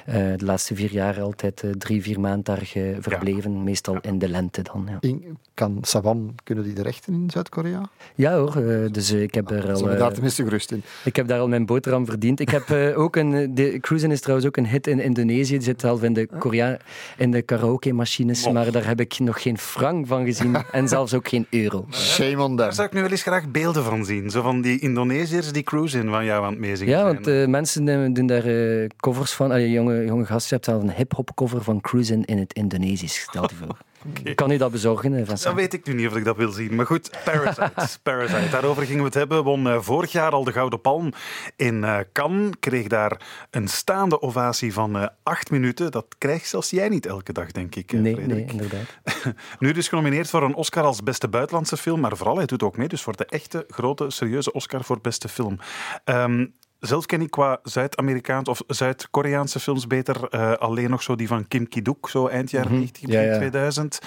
uh, de laatste vier jaar altijd uh, drie, vier maanden daar verbleven. Meestal in de lente dan. Ja. In, kan Sawan, kunnen die de rechten in Zuid-Korea? Ja hoor, dus ik heb er al... daar tenminste gerust in. Ik heb daar al mijn boterham verdiend. Ik heb ook een... De Cruisen is trouwens ook een hit in Indonesië. Die zit half in de, Korea, in de karaoke-machines, maar daar heb ik nog geen frank van gezien. en zelfs ook geen euro. Shame on Daar zou ik nu wel eens graag beelden van zien. Zo van die Indonesiërs die cruisen van jou aan het meezingen Ja, want mensen doen daar uh, covers van. Allee, jonge, jonge gasten, je hebt zelf een hip-hop cover van Cruisen in het Indonesisch. Stel je voor. Okay. Kan u dat bezorgen? Van dat weet ik nu niet of ik dat wil zien. Maar goed, Parasite. Parasite. Daarover gingen we het hebben. Won uh, vorig jaar al de Gouden Palm in uh, Cannes. Kreeg daar een staande ovatie van uh, acht minuten. Dat krijgt zelfs jij niet elke dag, denk ik. nee, nee, inderdaad. nu dus genomineerd voor een Oscar als beste buitenlandse film. Maar vooral, hij doet ook mee dus voor de echte, grote, serieuze Oscar voor beste film. Um, zelf ken ik qua Zuid-Amerikaans of Zuid-Koreaanse films beter uh, alleen nog zo die van Kim Ki-duk, zo eind jaren 90, mm -hmm. ja, ja. 2000.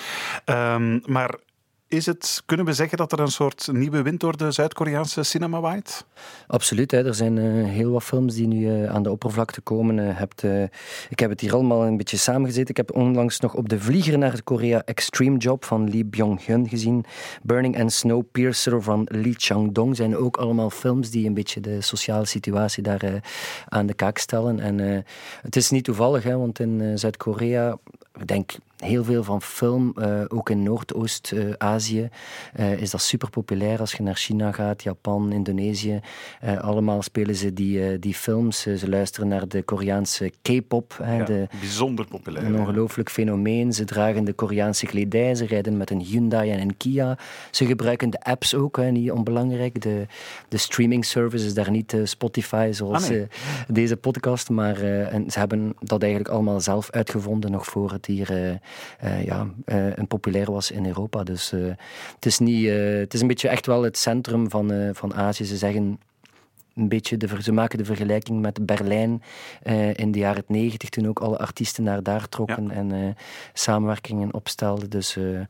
Um, maar is het, kunnen we zeggen dat er een soort nieuwe wind door de Zuid-Koreaanse cinema waait? Absoluut. Hè. Er zijn uh, heel wat films die nu uh, aan de oppervlakte komen. Uh, hebt, ik heb het hier allemaal een beetje samengezet. Ik heb onlangs nog op de vlieger naar Korea Extreme Job van Lee Byung-hun gezien. Burning and Snowpiercer van Lee Chang-dong zijn ook allemaal films die een beetje de sociale situatie daar aan de kaak stellen. En het is niet toevallig, hè, want in Zuid-Korea, ik denk heel veel van film, uh, ook in Noordoost-Azië, uh, is dat super populair. Als je naar China gaat, Japan, Indonesië, uh, allemaal spelen ze die, die films. ze luisteren naar de Koreaanse K-pop. Ja, bijzonder populair. Een ongelooflijk fenomeen. Ze dragen de Koreaanse kledij, ze rijden met een Hyundai en een Kia. Ze gebruiken de apps ook, hè, niet onbelangrijk. De, de streaming service is daar niet Spotify zoals ah, nee. deze podcast, maar en ze hebben dat eigenlijk allemaal zelf uitgevonden nog voor het hier uh, ja, uh, een populair was in Europa. Dus het, is niet, het is een beetje echt wel het centrum van, van Azië. Ze zeggen een beetje de, ze maken de vergelijking met Berlijn uh, in de jaren negentig, toen ook alle artiesten naar daar trokken en uh, samenwerkingen opstelden. Dus uh,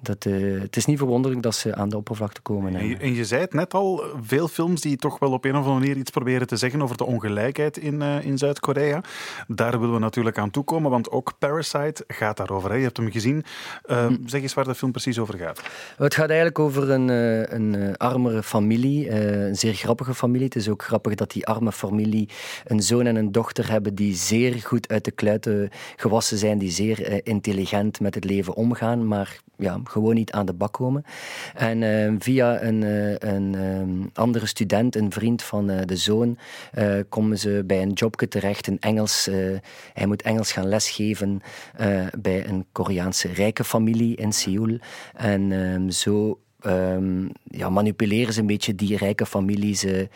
dat, het is niet verwonderlijk dat ze aan de oppervlakte komen. En je, en je zei het net al, veel films die toch wel op een of andere manier iets proberen te zeggen over de ongelijkheid in, in Zuid-Korea. Daar willen we natuurlijk aan toekomen, want ook Parasite gaat daarover. Hè? Je hebt hem gezien. Hm. Zeg eens waar de film precies over gaat. Het gaat eigenlijk over een, een armere familie, een zeer grappige familie. Het is ook grappig dat die arme familie een zoon en een dochter hebben die zeer goed uit de kluiten gewassen zijn, die zeer uh, intelligent met het leven omgaan, maar ja, gewoon niet aan de bak komen. En uh, via een, uh, een andere student, een vriend van de zoon, komen ze bij een jobje terecht in Engels. hij moet Engels gaan lesgeven bij een Koreaanse rijke familie in Seoul. En ehm, zo um, ja, manipuleren ze een beetje die rijke familie. Ze,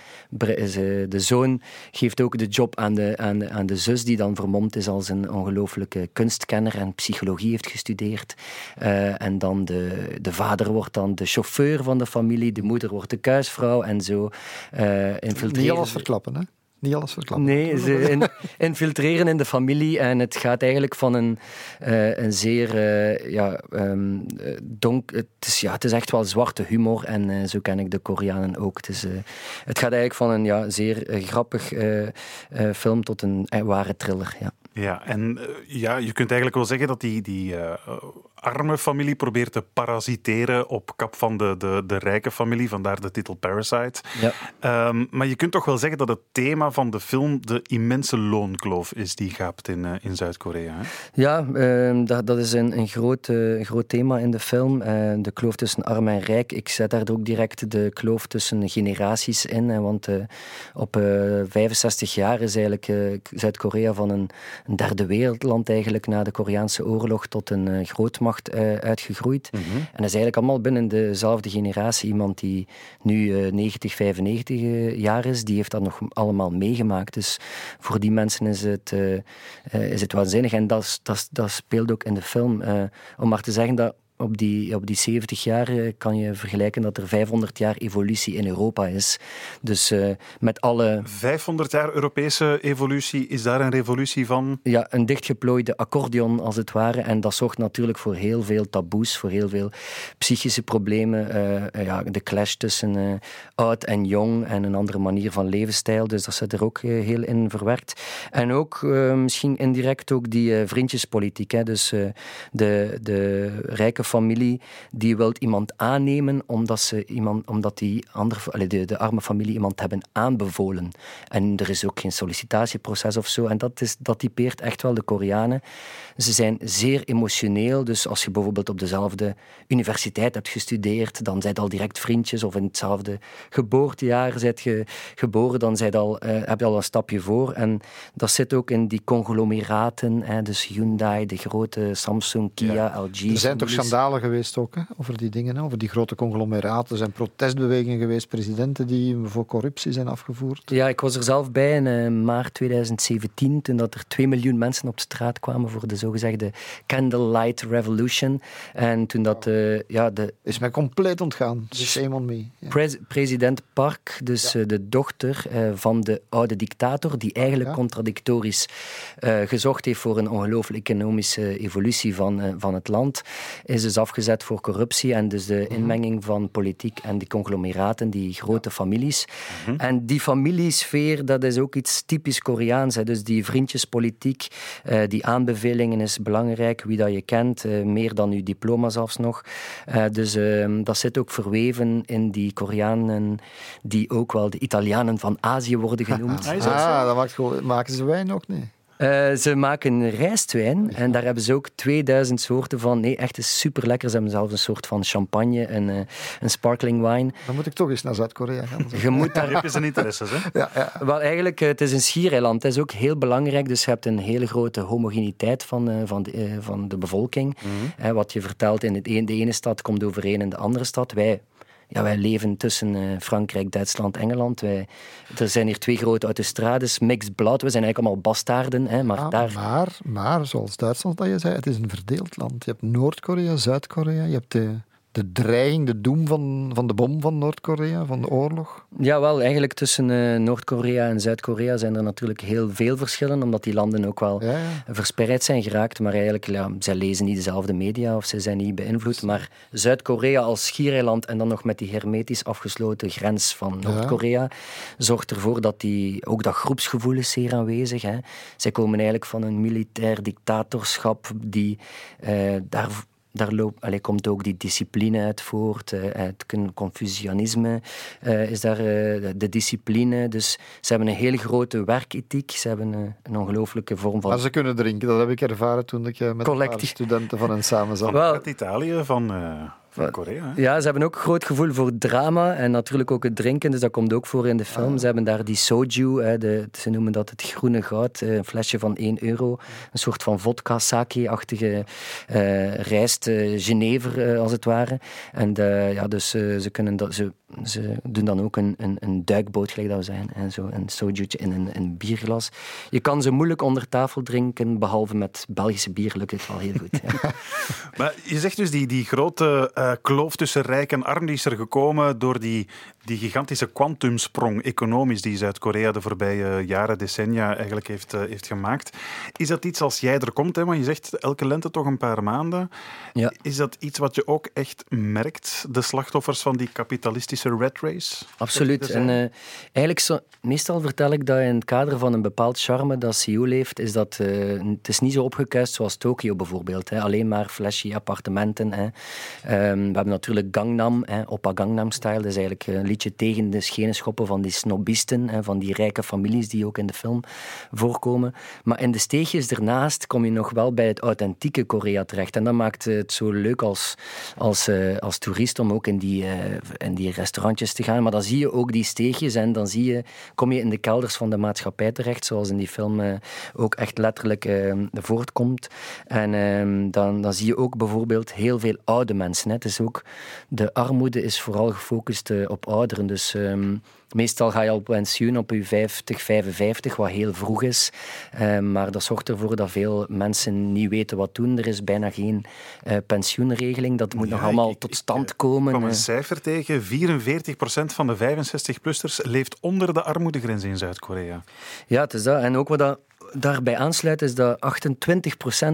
de zoon geeft ook de job aan de, aan, de, aan de zus, die dan vermomd is als een ongelooflijke kunstkenner en psychologie heeft gestudeerd. Uh, en dan de, de vader wordt dan de chauffeur van de familie, de moeder wordt de kuisvrouw en zo uh, infiltreren. Niet alles verklappen, hè? Niet alles verklappen. Nee, ze in, infiltreren in de familie. En het gaat eigenlijk van een, uh, een zeer uh, ja, um, donk... Het is, ja, het is echt wel zwarte humor. En uh, zo ken ik de Koreanen ook. Het, is, het gaat eigenlijk van een ja, zeer grappig film tot een ware thriller. Ja. Ja, en ja, je kunt eigenlijk wel zeggen dat die, die arme familie probeert te parasiteren op kap van de, de, de rijke familie, vandaar de titel Parasite. Ja. Um, maar je kunt toch wel zeggen dat het thema van de film de immense loonkloof is die gaapt in, uh, in Zuid-Korea. Ja, uh, dat, dat is een, een groot, uh, groot thema in de film. Uh, de kloof tussen arm en rijk. Ik zet daar ook direct de kloof tussen generaties in. want op 65 jaar is eigenlijk Zuid-Korea van een, een, derde wereldland eigenlijk na de Koreaanse oorlog tot een grootmacht volksmacht uitgegroeid. En dat is eigenlijk allemaal binnen dezelfde generatie. Iemand die nu 90, 95 jaar is, die heeft dat nog allemaal meegemaakt. Dus voor die mensen is het, is het waanzinnig. En dat, dat, dat speelt ook in de film. om maar te zeggen dat op die, op die 70 jaar eh, kan je vergelijken dat er 500 jaar evolutie in Europa is. Dus uh, met alle... 500 jaar Europese evolutie, is daar een revolutie van? Ja, een dichtgeplooide accordeon als het ware. En dat zorgt natuurlijk voor heel veel taboes, voor heel veel psychische problemen. Uh, ja, de clash tussen oud en jong en een andere manier van levensstijl. Dus dat zit er ook heel in verwerkt. En ook misschien indirect ook die vriendjespolitiek. Hè. Dus de, de rijke familie die wil iemand aannemen omdat, ze iemand, omdat die andere, de, de arme familie iemand hebben aanbevolen. En er is ook geen sollicitatieproces of zo. En dat, is, dat typeert echt wel de Koreanen. Ze zijn zeer emotioneel. Dus als je bijvoorbeeld op dezelfde universiteit hebt gestudeerd, dan zijn al direct vriendjes. Of in hetzelfde geboortejaar zijt je geboren, dan zijt al, uh, heb je al een stapje voor. En dat zit ook in die conglomeraten. Hè, dus Hyundai, de grote Samsung, Kia, LG. Er zijn toch schandalen geweest ook, hè, over die dingen, over die grote conglomeraten. Er zijn protestbewegingen geweest, presidenten die voor corruptie zijn afgevoerd. Ja, ik was er zelf bij in uh, maart 2017, toen dat er 2 miljoen mensen op de straat kwamen voor de zogezegde Candlelight Revolution. En toen dat uh, ja, de... Is mij compleet ontgaan. Shame on me. president Park, dus uh, de dochter van de oude dictator, die eigenlijk ja. contradictorisch gezocht heeft voor een ongelooflijke economische evolutie van, van het land, is dus afgezet voor corruptie en dus de mhm. inmenging van politiek en die conglomeraten, die grote families. Mm -hmm. En die familiesfeer, dat is ook iets typisch Koreaans. Hè. Dus die vriendjespolitiek, die aanbevelingen is belangrijk, wie dat je kent, uh, meer dan uw diploma zelfs nog. Uh, dus uh, dat zit ook verweven in die Koreanen, die ook wel de Italianen van Azië worden genoemd. ah, dat maakt, maken ze wijn ook niet. Uh, ze maken rijstwijn en daar hebben ze ook 2000 soorten van. Nee, echt is super lekker. Ze hebben zelfs een soort van champagne en uh, een sparkling wine. Dan moet ik toch eens naar Zuid-Korea gaan. Je moet daar... Heb je zijn interesses, hè? Ja, ja. Wel, eigenlijk, het is een schiereiland. Het is ook heel belangrijk. Dus je hebt een hele grote homogeniteit van, uh, van, de, van de bevolking. Mm -hmm. wat je vertelt in het een, de ene stad komt overeen in de andere stad. Wij ja, wij leven tussen uh, Frankrijk, Duitsland, Engeland. Wij, er zijn hier twee grote autostrades, mixed blood. We zijn eigenlijk allemaal bastaarden. Hè, maar, ah, daar... maar, maar, zoals Duitsland dat je zei, het is een verdeeld land. Je hebt Noord-Korea, Zuid-Korea, je hebt de de dreiging, de doem van, van de bom van Noord-Korea, van de oorlog? Ja, wel, eigenlijk tussen uh, Noord-Korea en Zuid-Korea zijn er natuurlijk heel veel verschillen, omdat die landen ook wel ja, ja. verspreid zijn geraakt. Maar eigenlijk, ja, zij lezen niet dezelfde media of ze zijn niet beïnvloed. Maar Zuid-Korea als schiereiland en dan nog met die hermetisch afgesloten grens van Noord-Korea, zorgt ervoor dat die, ook dat groepsgevoel is zeer aanwezig. Hè. Zij komen eigenlijk van een militair dictatorschap die uh, daar daar loopt, allee, komt ook die discipline uit voort. Uh, het Confucianisme uh, is daar uh, de discipline. Dus ze hebben een hele grote werkethiek. Ze hebben een, een ongelooflijke vorm van... Maar ze kunnen drinken, dat heb ik ervaren toen ik met studenten van hen samen zat. Wel, uit Italië, van... Van Korea, Ja, ze hebben ook een groot gevoel voor drama en natuurlijk ook het drinken, dus dat komt ook voor in de film. Ah. Ze hebben daar die soju, hè, de, ze noemen dat het groene goud, een flesje van 1 euro. Een soort van vodka, sake-achtige uh, rijst, uh, Genever als het ware. En ja, dus ze, kunnen dat, ze, ze doen dan ook een, een, een duikboot, gelijk dat we zeggen, en zo, een soju'tje in een, een bierglas. Je kan ze moeilijk onder tafel drinken, behalve met Belgische bier lukt het wel heel goed. Maar je zegt dus die, die grote uh, kloof tussen rijk en arm die is er gekomen door die, die gigantische kwantumsprong economisch die Zuid-Korea de voorbije jaren, decennia eigenlijk heeft, uh, heeft gemaakt. Is dat iets als jij er komt, hè, want je zegt elke lente toch een paar maanden. Ja. Is dat iets wat je ook echt merkt, de slachtoffers van die kapitalistische red race? Absoluut. En uh, eigenlijk, zo, meestal vertel ik dat in het kader van een bepaald charme dat Seoul heeft, is dat uh, het is niet zo opgekuist zoals Tokio bijvoorbeeld. Hè. Alleen maar flashy appartementen. Hè. Um, we hebben natuurlijk Gangnam, hè, Oppa Gangnam Style. Dat is eigenlijk een liedje tegen de schenen schoppen van die snobisten, van die rijke families die ook in de film voorkomen. Maar in de steegjes ernaast kom je nog wel bij het authentieke Korea terecht. En dat maakt het zo leuk als, als, uh, als toerist om ook in die, uh, in die restaurantjes te gaan. Maar dan zie je ook die steegjes en dan zie je, kom je in de kelders van de maatschappij terecht, zoals in die film uh, ook echt letterlijk voortkomt. En ehm, dan, dan zie je ook bijvoorbeeld heel veel oude mensen. Het is ook, de armoede is vooral gefocust op ouderen. Dus um, Meestal ga je al pensioen op je 50, 55, wat heel vroeg is. Uh, maar dat zorgt ervoor dat veel mensen niet weten wat doen. Er is bijna geen uh, pensioenregeling. Dat moet ja, nog allemaal ik, tot stand komen. Ik kwam een cijfer tegen. 44% van de 65-plussers leeft onder de armoedgrens in Zuid-Korea. Ja, het is dat. En ook wat dat daarbij aansluit is dat 28%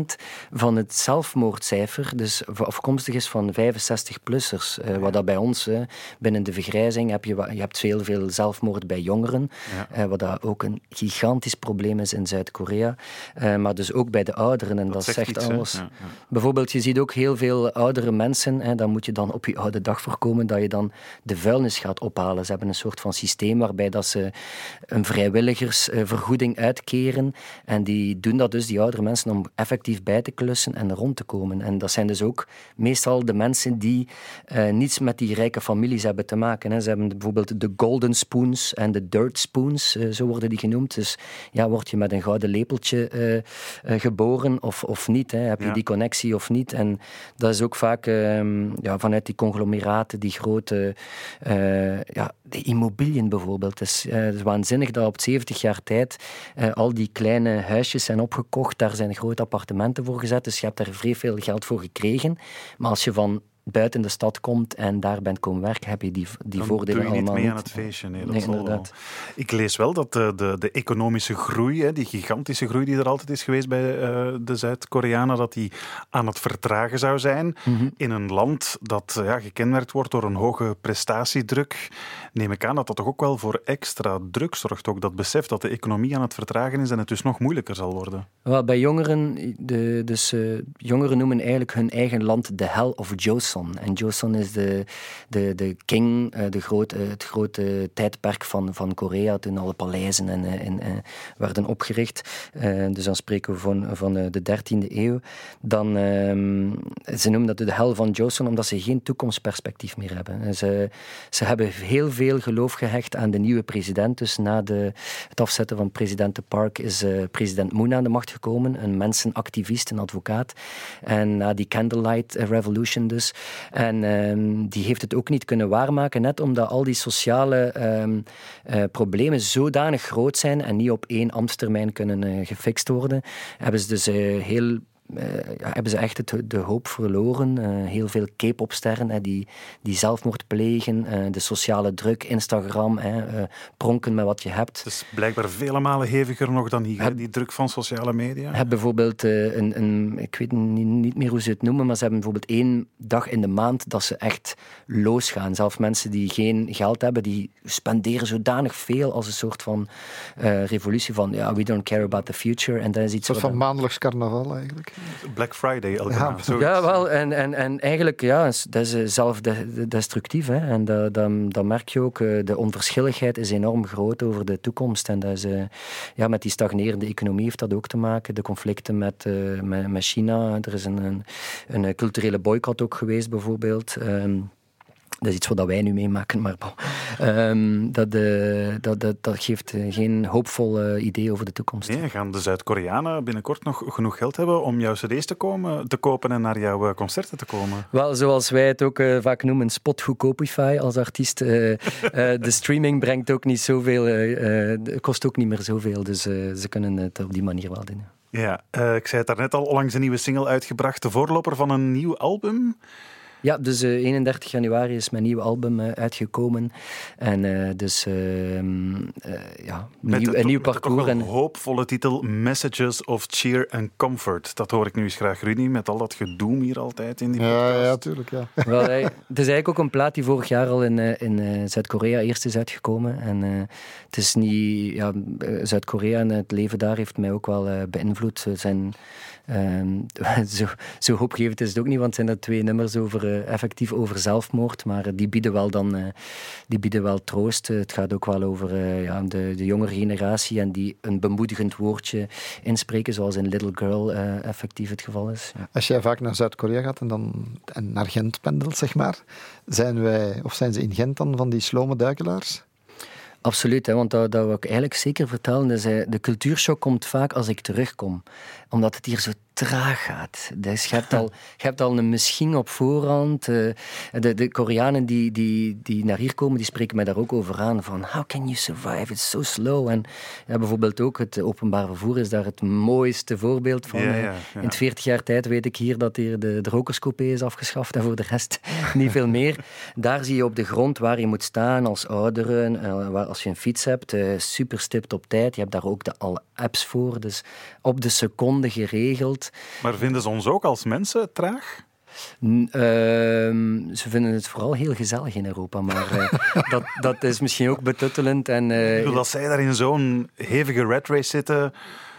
van het zelfmoordcijfer dus afkomstig is van 65-plussers. Uh, eh, wat dat bij ons, uh, binnen de vergrijzing, heb je, je hebt veel, veel zelfmoord bij jongeren. Ja. Uh, wat dat ook een gigantisch probleem is in Zuid-Korea. maar dus ook bij de ouderen. En dat, dat zegt, zegt alles. Ja, ja. Bijvoorbeeld, je ziet ook heel veel oudere mensen. Hè, dan moet je dan op je oude dag voorkomen dat je dan de vuilnis gaat ophalen. Ze hebben een soort van systeem waarbij dat ze een vrijwilligersvergoeding uitkeren. En die doen dat dus, die oudere mensen, om effectief bij te klussen en rond te komen. En dat zijn dus ook meestal de mensen die uh, niets met die rijke families hebben te maken. Hè. Ze hebben bijvoorbeeld de golden spoons en de dirt spoons, uh, zo worden die genoemd. Dus ja, word je met een gouden lepeltje uh, geboren of, of niet? Hè. Heb je ja. die connectie of niet? En dat is ook vaak ehm, ja, vanuit die conglomeraten, die grote ja, de immobiliën bijvoorbeeld. Het is, het is waanzinnig dat op 70 jaar tijd al die kleine huisjes zijn opgekocht, daar zijn grote appartementen voor gezet, dus je hebt daar vrij veel geld voor gekregen. Maar als je van buiten de stad komt en daar bent komen werken, heb je die, die Dan voordelen doe je allemaal niet mee niet. aan het feestje. Nee, dat Nee, zal wel. inderdaad. Ik lees wel dat de, de, de economische groei, hè, die gigantische groei die er altijd is geweest bij eh, de Zuid-Koreanen, dat die aan het vertragen zou zijn. Mhm. In een land dat eh, ja, gekenmerkt wordt door een hoge prestatiedruk, neem ik aan dat dat toch ook wel voor extra druk zorgt. Ook dat besef dat de economie aan het vertragen is en het dus nog moeilijker zal worden. Wel, bij jongeren, de, dus, eh, jongeren noemen eigenlijk hun eigen land de Hell of Joseon. En Joseon is de, de, de king, eh, de grote, het grote tijdperk van, van Korea, toen alle paleizen en, eh, en, eh, werden opgericht. Eh, dus dan spreken we van, van eh, de 13e eeuw. Dan, ehm, ze noemen dat de Hell van Joseon, omdat ze geen toekomstperspectief meer hebben. En Ze, ze hebben heel veel geloof gehecht aan de nieuwe president. Dus na de, het afzetten van president de Park is eh, president Moon aan de macht gekomen. Een mensenactivist, een advocaat. En na die Candlelight Revolution dus. En ehm, die heeft het ook niet kunnen waarmaken, net omdat al die sociale ehm, eh, problemen zodanig groot zijn en niet op één ambtstermijn kunnen eh, gefixt worden, hebben ze dus eh, heel eh, ja, hebben ze echt het, de hoop verloren. Eh, heel veel K-popsterren hè, die, die zelfmoord plegen, eh, de sociale druk, Instagram, hè, eh, pronken met wat je hebt. Is blijkbaar vele malen heviger nog dan hier, die druk van sociale media. Je hebt bijvoorbeeld eh, een, een, ik weet niet, niet meer hoe ze het noemen, maar ze hebben bijvoorbeeld één dag in de maand dat ze echt losgaan. Zelfs mensen die geen geld hebben, die spenderen zodanig veel als een soort van eh, revolutie van ja, we don't care about the future. En dat is Een iets soort van maandelijks carnaval eigenlijk. Black Friday elke Ja, maand. zoiets. Ja, wel. En, en, en eigenlijk, ja, dat is eh, zelfdestructief. Hè. En dat, dat, dat merk je ook. eh, De onverschilligheid is enorm groot over de toekomst. En dat is, eh, ja, met die stagnerende economie heeft dat ook te maken. De conflicten met, eh, met, met China. Er is een, een, een culturele boycott ook geweest, bijvoorbeeld. Ehm, dat is iets wat wij nu meemaken, maar. Ehm, dat, eh, dat, dat, dat geeft eh, geen hoopvol idee over de toekomst. Nee, gaan de Zuid-Koreanen binnenkort nog genoeg geld hebben om jouw cd's te, komen, te kopen en naar jouw eh, concerten te komen? Wel, zoals wij het ook vaak noemen, spotgoedkopify als artiest. de streaming brengt ook niet zoveel, kost ook niet meer zoveel, dus ze kunnen het op die manier wel doen. Ja, ik zei het daarnet al, onlangs een nieuwe single uitgebracht, de voorloper van een nieuw album. Ja, dus eh, 31 januari is mijn nieuwe album eh, uitgekomen. En eh, dus ehm, eh, ja, Met nieuw, de- een nieuw parcours. wel En, hoopvolle titel Messages of Cheer and Comfort. Dat hoor ik nu eens graag, Rudy, met al dat gedoem hier altijd in die Ja, podcast. ja, tuurlijk. Ja. Wel, het is eigenlijk ook een plaat die vorig jaar al in, eh, in eh, Zuid-Korea eerst is uitgekomen. En eh, het is niet... Ja, Zuid-Korea en het leven daar heeft mij ook wel beïnvloed. Ze zijn... ehm, zo, zo hoopgevend is het ook niet, want het zijn er twee nummers over, effectief over zelfmoord, maar die bieden wel dan die bieden wel troost. Het gaat ook wel over ja, de, de jongere generatie en die een bemoedigend woordje inspreken, zoals in Little Girl effectief het geval is. Ja. Als jij vaak naar Zuid-Korea gaat en, dan, en naar Gent pendelt, zeg maar, zijn wij, of zijn ze in Gent dan van die slome duikelaars? Absoluut, hè, want dat, dat wil ik eigenlijk zeker vertellen. Dus, de cultuurshock komt vaak als ik terugkom. Omdat het hier zo traag gaat. Dus je hebt al, je hebt al een misschien op voorhand. Uh, de, de Koreanen die, die, die naar hier komen, die spreken mij daar ook over aan. Van, how can you survive? It's so slow. En ja, bijvoorbeeld ook het openbaar vervoer is daar het mooiste voorbeeld van. Ja, ja, ja. In 40 jaar tijd weet ik hier dat hier de, de rokerscoupé is afgeschaft en voor de rest niet veel meer. Daar zie je op de grond waar je moet staan als ouderen, uh, als je een fiets hebt, uh, super stipt op tijd. Je hebt daar ook de, alle apps voor, dus op de seconde geregeld. Maar vinden ze ons ook als mensen traag? Ehm, ze vinden het vooral heel gezellig in Europa, maar uh, dat, dat is misschien ook betuttelend. En, uh, dat zij daar in zo'n hevige red race zitten.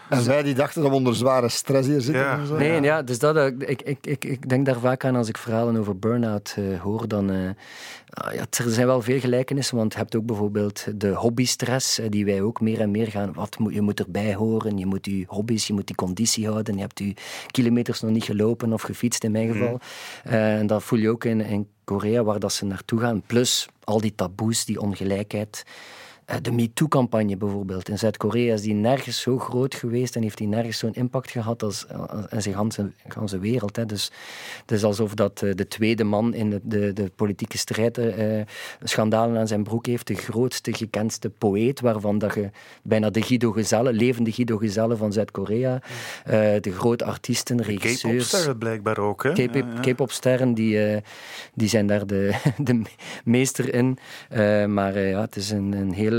En zij die dachten dat we onder zware stress hier zitten. Ja. Nee, ja. dus dat, eh, ik, ik, ik, ik denk daar vaak aan als ik verhalen over burn-out uh, hoor. Dan, uh, ja, er zijn wel veel gelijkenissen, want je hebt ook bijvoorbeeld de hobbystress, die wij ook meer en meer gaan. Wat moet, je moet erbij horen, je moet je hobby's, je moet die conditie houden. Je hebt je kilometers nog niet gelopen of gefietst in mijn geval. Mm. en dat voel je ook in, in Korea, waar dat ze naartoe gaan. Plus al die taboes, die ongelijkheid. Eh, de MeToo-campagne bijvoorbeeld. In Zuid-Korea is die nergens zo groot geweest en heeft die nergens zo'n impact gehad als in zijn ganse, ganse wereld. Hè. Dus het is alsof dat eh, de tweede man in de, de, de politieke strijd uh, schandalen aan zijn broek heeft. De grootste, gekendste poëet, waarvan dat je bijna de Guido Gezelle, levende Guido Gezelle van Zuid-Korea, de grote artiesten, regisseurs... K-popsterren blijkbaar ook, hè? K-popsterren, die, die zijn daar de, de meester in. maar ja, het is een, een heel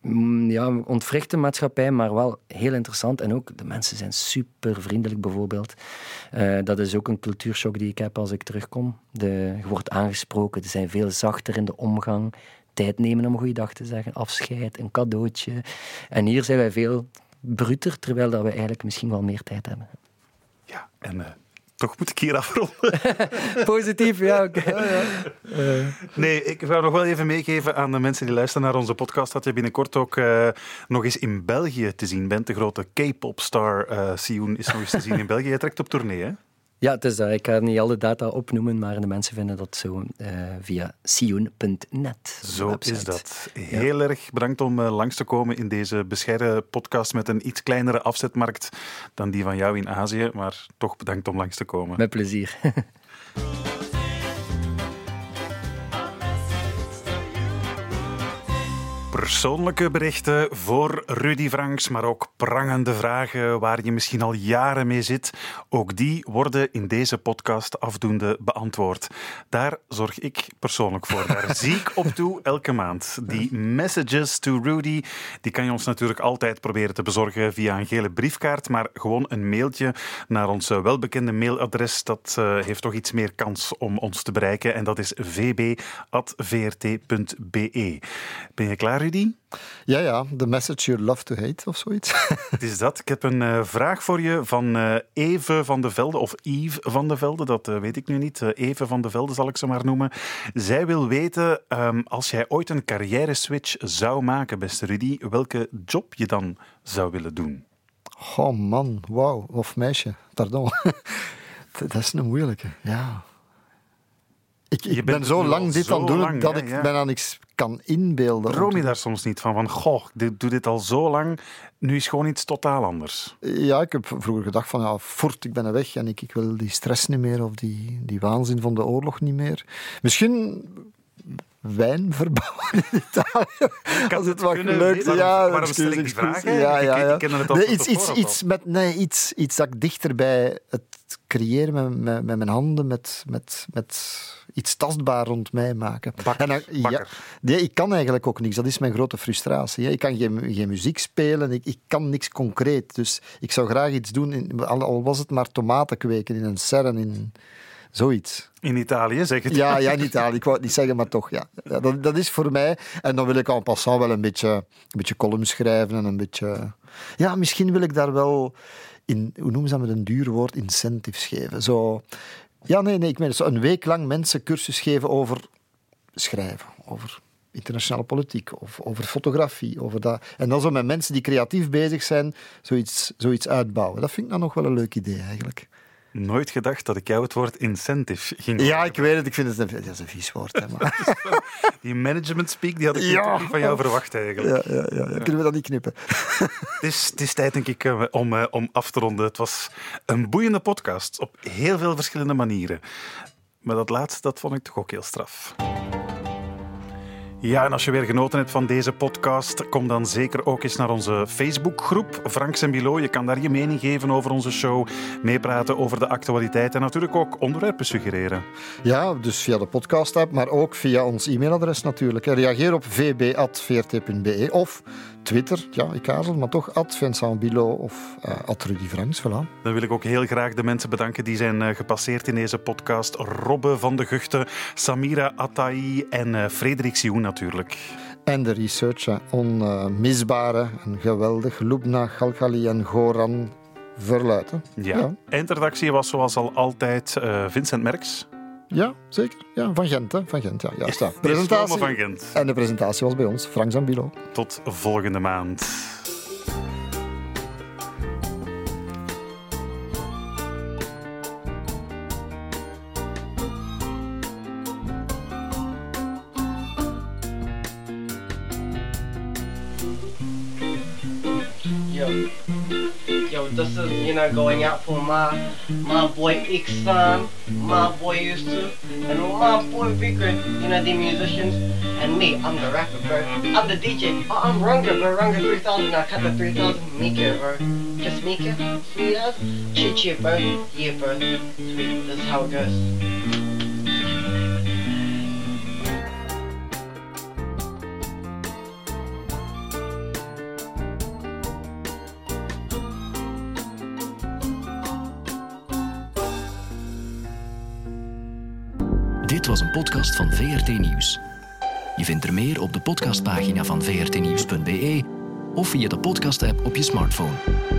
Mm, ja, ontwrichte maatschappij, maar wel heel interessant. En ook de mensen zijn super vriendelijk, bijvoorbeeld. Uh, dat is ook een cultuurshock die ik heb als ik terugkom. De, je wordt aangesproken, ze zijn veel zachter in de omgang. Tijd nemen om een goede dag te zeggen, afscheid, een cadeautje. En hier zijn wij veel bruter, terwijl dat we eigenlijk misschien wel meer tijd hebben. Ja, en uh, toch moet ik hier afronden. Positief, ja, oké. Ja, ja. Nee, ik wil nog wel even meegeven aan de mensen die luisteren naar onze podcast dat je binnenkort ook uh, nog eens in België te zien bent. De grote K-pop-star uh, Sioen is nog eens te zien in België. Je trekt op tournee, hè? Ja, het is dat. Ik ga niet alle data opnoemen, maar de mensen vinden dat zo uh, via sioen.net. Zo is dat. Heel erg bedankt om uh, langs te komen in deze bescheiden podcast met een iets kleinere afzetmarkt dan die van jou in Azië. Maar toch bedankt om langs te komen. Met plezier. Persoonlijke berichten voor Rudy Franks, maar ook prangende vragen waar je misschien al jaren mee zit. Ook die worden in deze podcast afdoende beantwoord. Daar zorg ik persoonlijk voor. Daar zie ik op toe elke maand. Die messages to Rudy, die kan je ons natuurlijk altijd proberen te bezorgen via een gele briefkaart, maar gewoon een mailtje naar ons welbekende mailadres. Dat uh, heeft toch iets meer kans om ons te bereiken en dat is vb.vrt.be. Ben je klaar, Rudy? Ja, ja, The Message You Love to Hate of zoiets. Het is dat. Ik heb een uh, vraag voor je van uh, Eve van de Velde, of Yves van de Velde, dat uh, weet ik nu niet. Eve van de Velde zal ik ze maar noemen. Zij wil weten, um, als jij ooit een carrière switch zou maken, beste Rudy, welke job je dan zou willen doen? Oh man, wauw. Of meisje, pardon. dat is een moeilijke, ja. Ik, ik ben zo lang dit aan doen lang, dat ik ja. bijna niks kan inbeelden. Droom je daar soms niet van? Van, goh, ik doe dit al zo lang, nu is gewoon iets totaal anders. Ja, ik heb vroeger gedacht van, ja, voort, ik ben er weg en ik, ik wil die stress niet meer of die, die waanzin van de oorlog niet meer. Misschien wijn verbouwen in Italië. Als het wat leuk is. Ja, waarom stel ik die vraag? Ja, ja, ja. Ik, ik het nee, iets, iets, iets, met, nee, iets, iets dat ik dichter bij het creëren met, met, met mijn handen, met, met, met iets tastbaar rond mij maken. Bakker, en dan, ja, nee, ik kan eigenlijk ook niks. Dat is mijn grote frustratie. Ik kan geen, geen muziek spelen, ik, ik kan niks concreet. Dus ik zou graag iets doen, in, al, was het maar tomaten kweken in een serre, in zoiets. In Italië, zeg het. Ja, ja, in Italië. Ik wou het niet zeggen, maar toch. Ja. dat, dat is voor mij. En dan wil ik en passant wel een beetje, een beetje column schrijven en een beetje... Ja, misschien wil ik daar wel in, hoe noemen ze dat met een duur woord, incentives geven. Zo Ja, nee, nee. Ik meen een week lang mensen cursus geven over schrijven, over internationale politiek of over fotografie. Over dat. En dan zo met mensen die creatief bezig zijn, zoiets, zoiets uitbouwen. Dat vind ik dan nog wel een leuk idee eigenlijk. Nooit gedacht dat ik jou het woord incentive ging Ja, ik weet het. Ik vind het een, dat is een vies woord. Hè, maar. die management speak die had ik ja. niet van jou verwacht eigenlijk. Ja, ja, ja, ja. Kunnen we dat niet knippen? het, is, het is tijd, denk ik, eh, om, eh, om af te ronden. Het was een boeiende podcast op heel veel verschillende manieren. Maar dat laatste, dat vond ik toch ook heel straf. Ja, en als je weer genoten hebt van deze podcast, kom dan zeker ook eens naar onze Facebookgroep Franks en Bilo. Je kan daar je mening geven over onze show, meepraten over de actualiteit en natuurlijk ook onderwerpen suggereren. Ja, dus via de podcast-app, maar ook via ons e-mailadres natuurlijk. Reageer op vb.vrt.be of Twitter, ja, ik aarzel, maar toch at Vincent Bilo of uh, at Rudy Franks, voilà. Dan wil ik ook heel graag de mensen bedanken die zijn uh, gepasseerd in deze podcast. Robbe van de Guchten, Samira Atai en uh, Frederik Sioen natuurlijk. En de researcher, onmisbare en geweldig, Lubna Galgali en Goran Verluiten. Ja. ja. Eindredactie was zoals al altijd Vincent Merks. Ja, zeker. Ja, van Gent, hè. Van Gent, ja. ja staat. Presentatie. van Gent. En de presentatie was bij ons, Frank Zambilo. Tot volgende maand. This is, you know, going out for my my boy Iksan, my boy Yusuf, and my boy Vikram, you know, the musicians, and me, I'm the rapper, bro. I'm the DJ. Oh, I'm Runga, bro. Runga 3000. I cut the 3000. Mika, bro. Just Mika. As. Chit chit, bro. Yeah, bro. Sweet. This is how it goes. Was een podcast van VRT Nieuws. Je vindt er meer op de podcastpagina van vrtnieuws.be of via de podcast-app op je smartphone.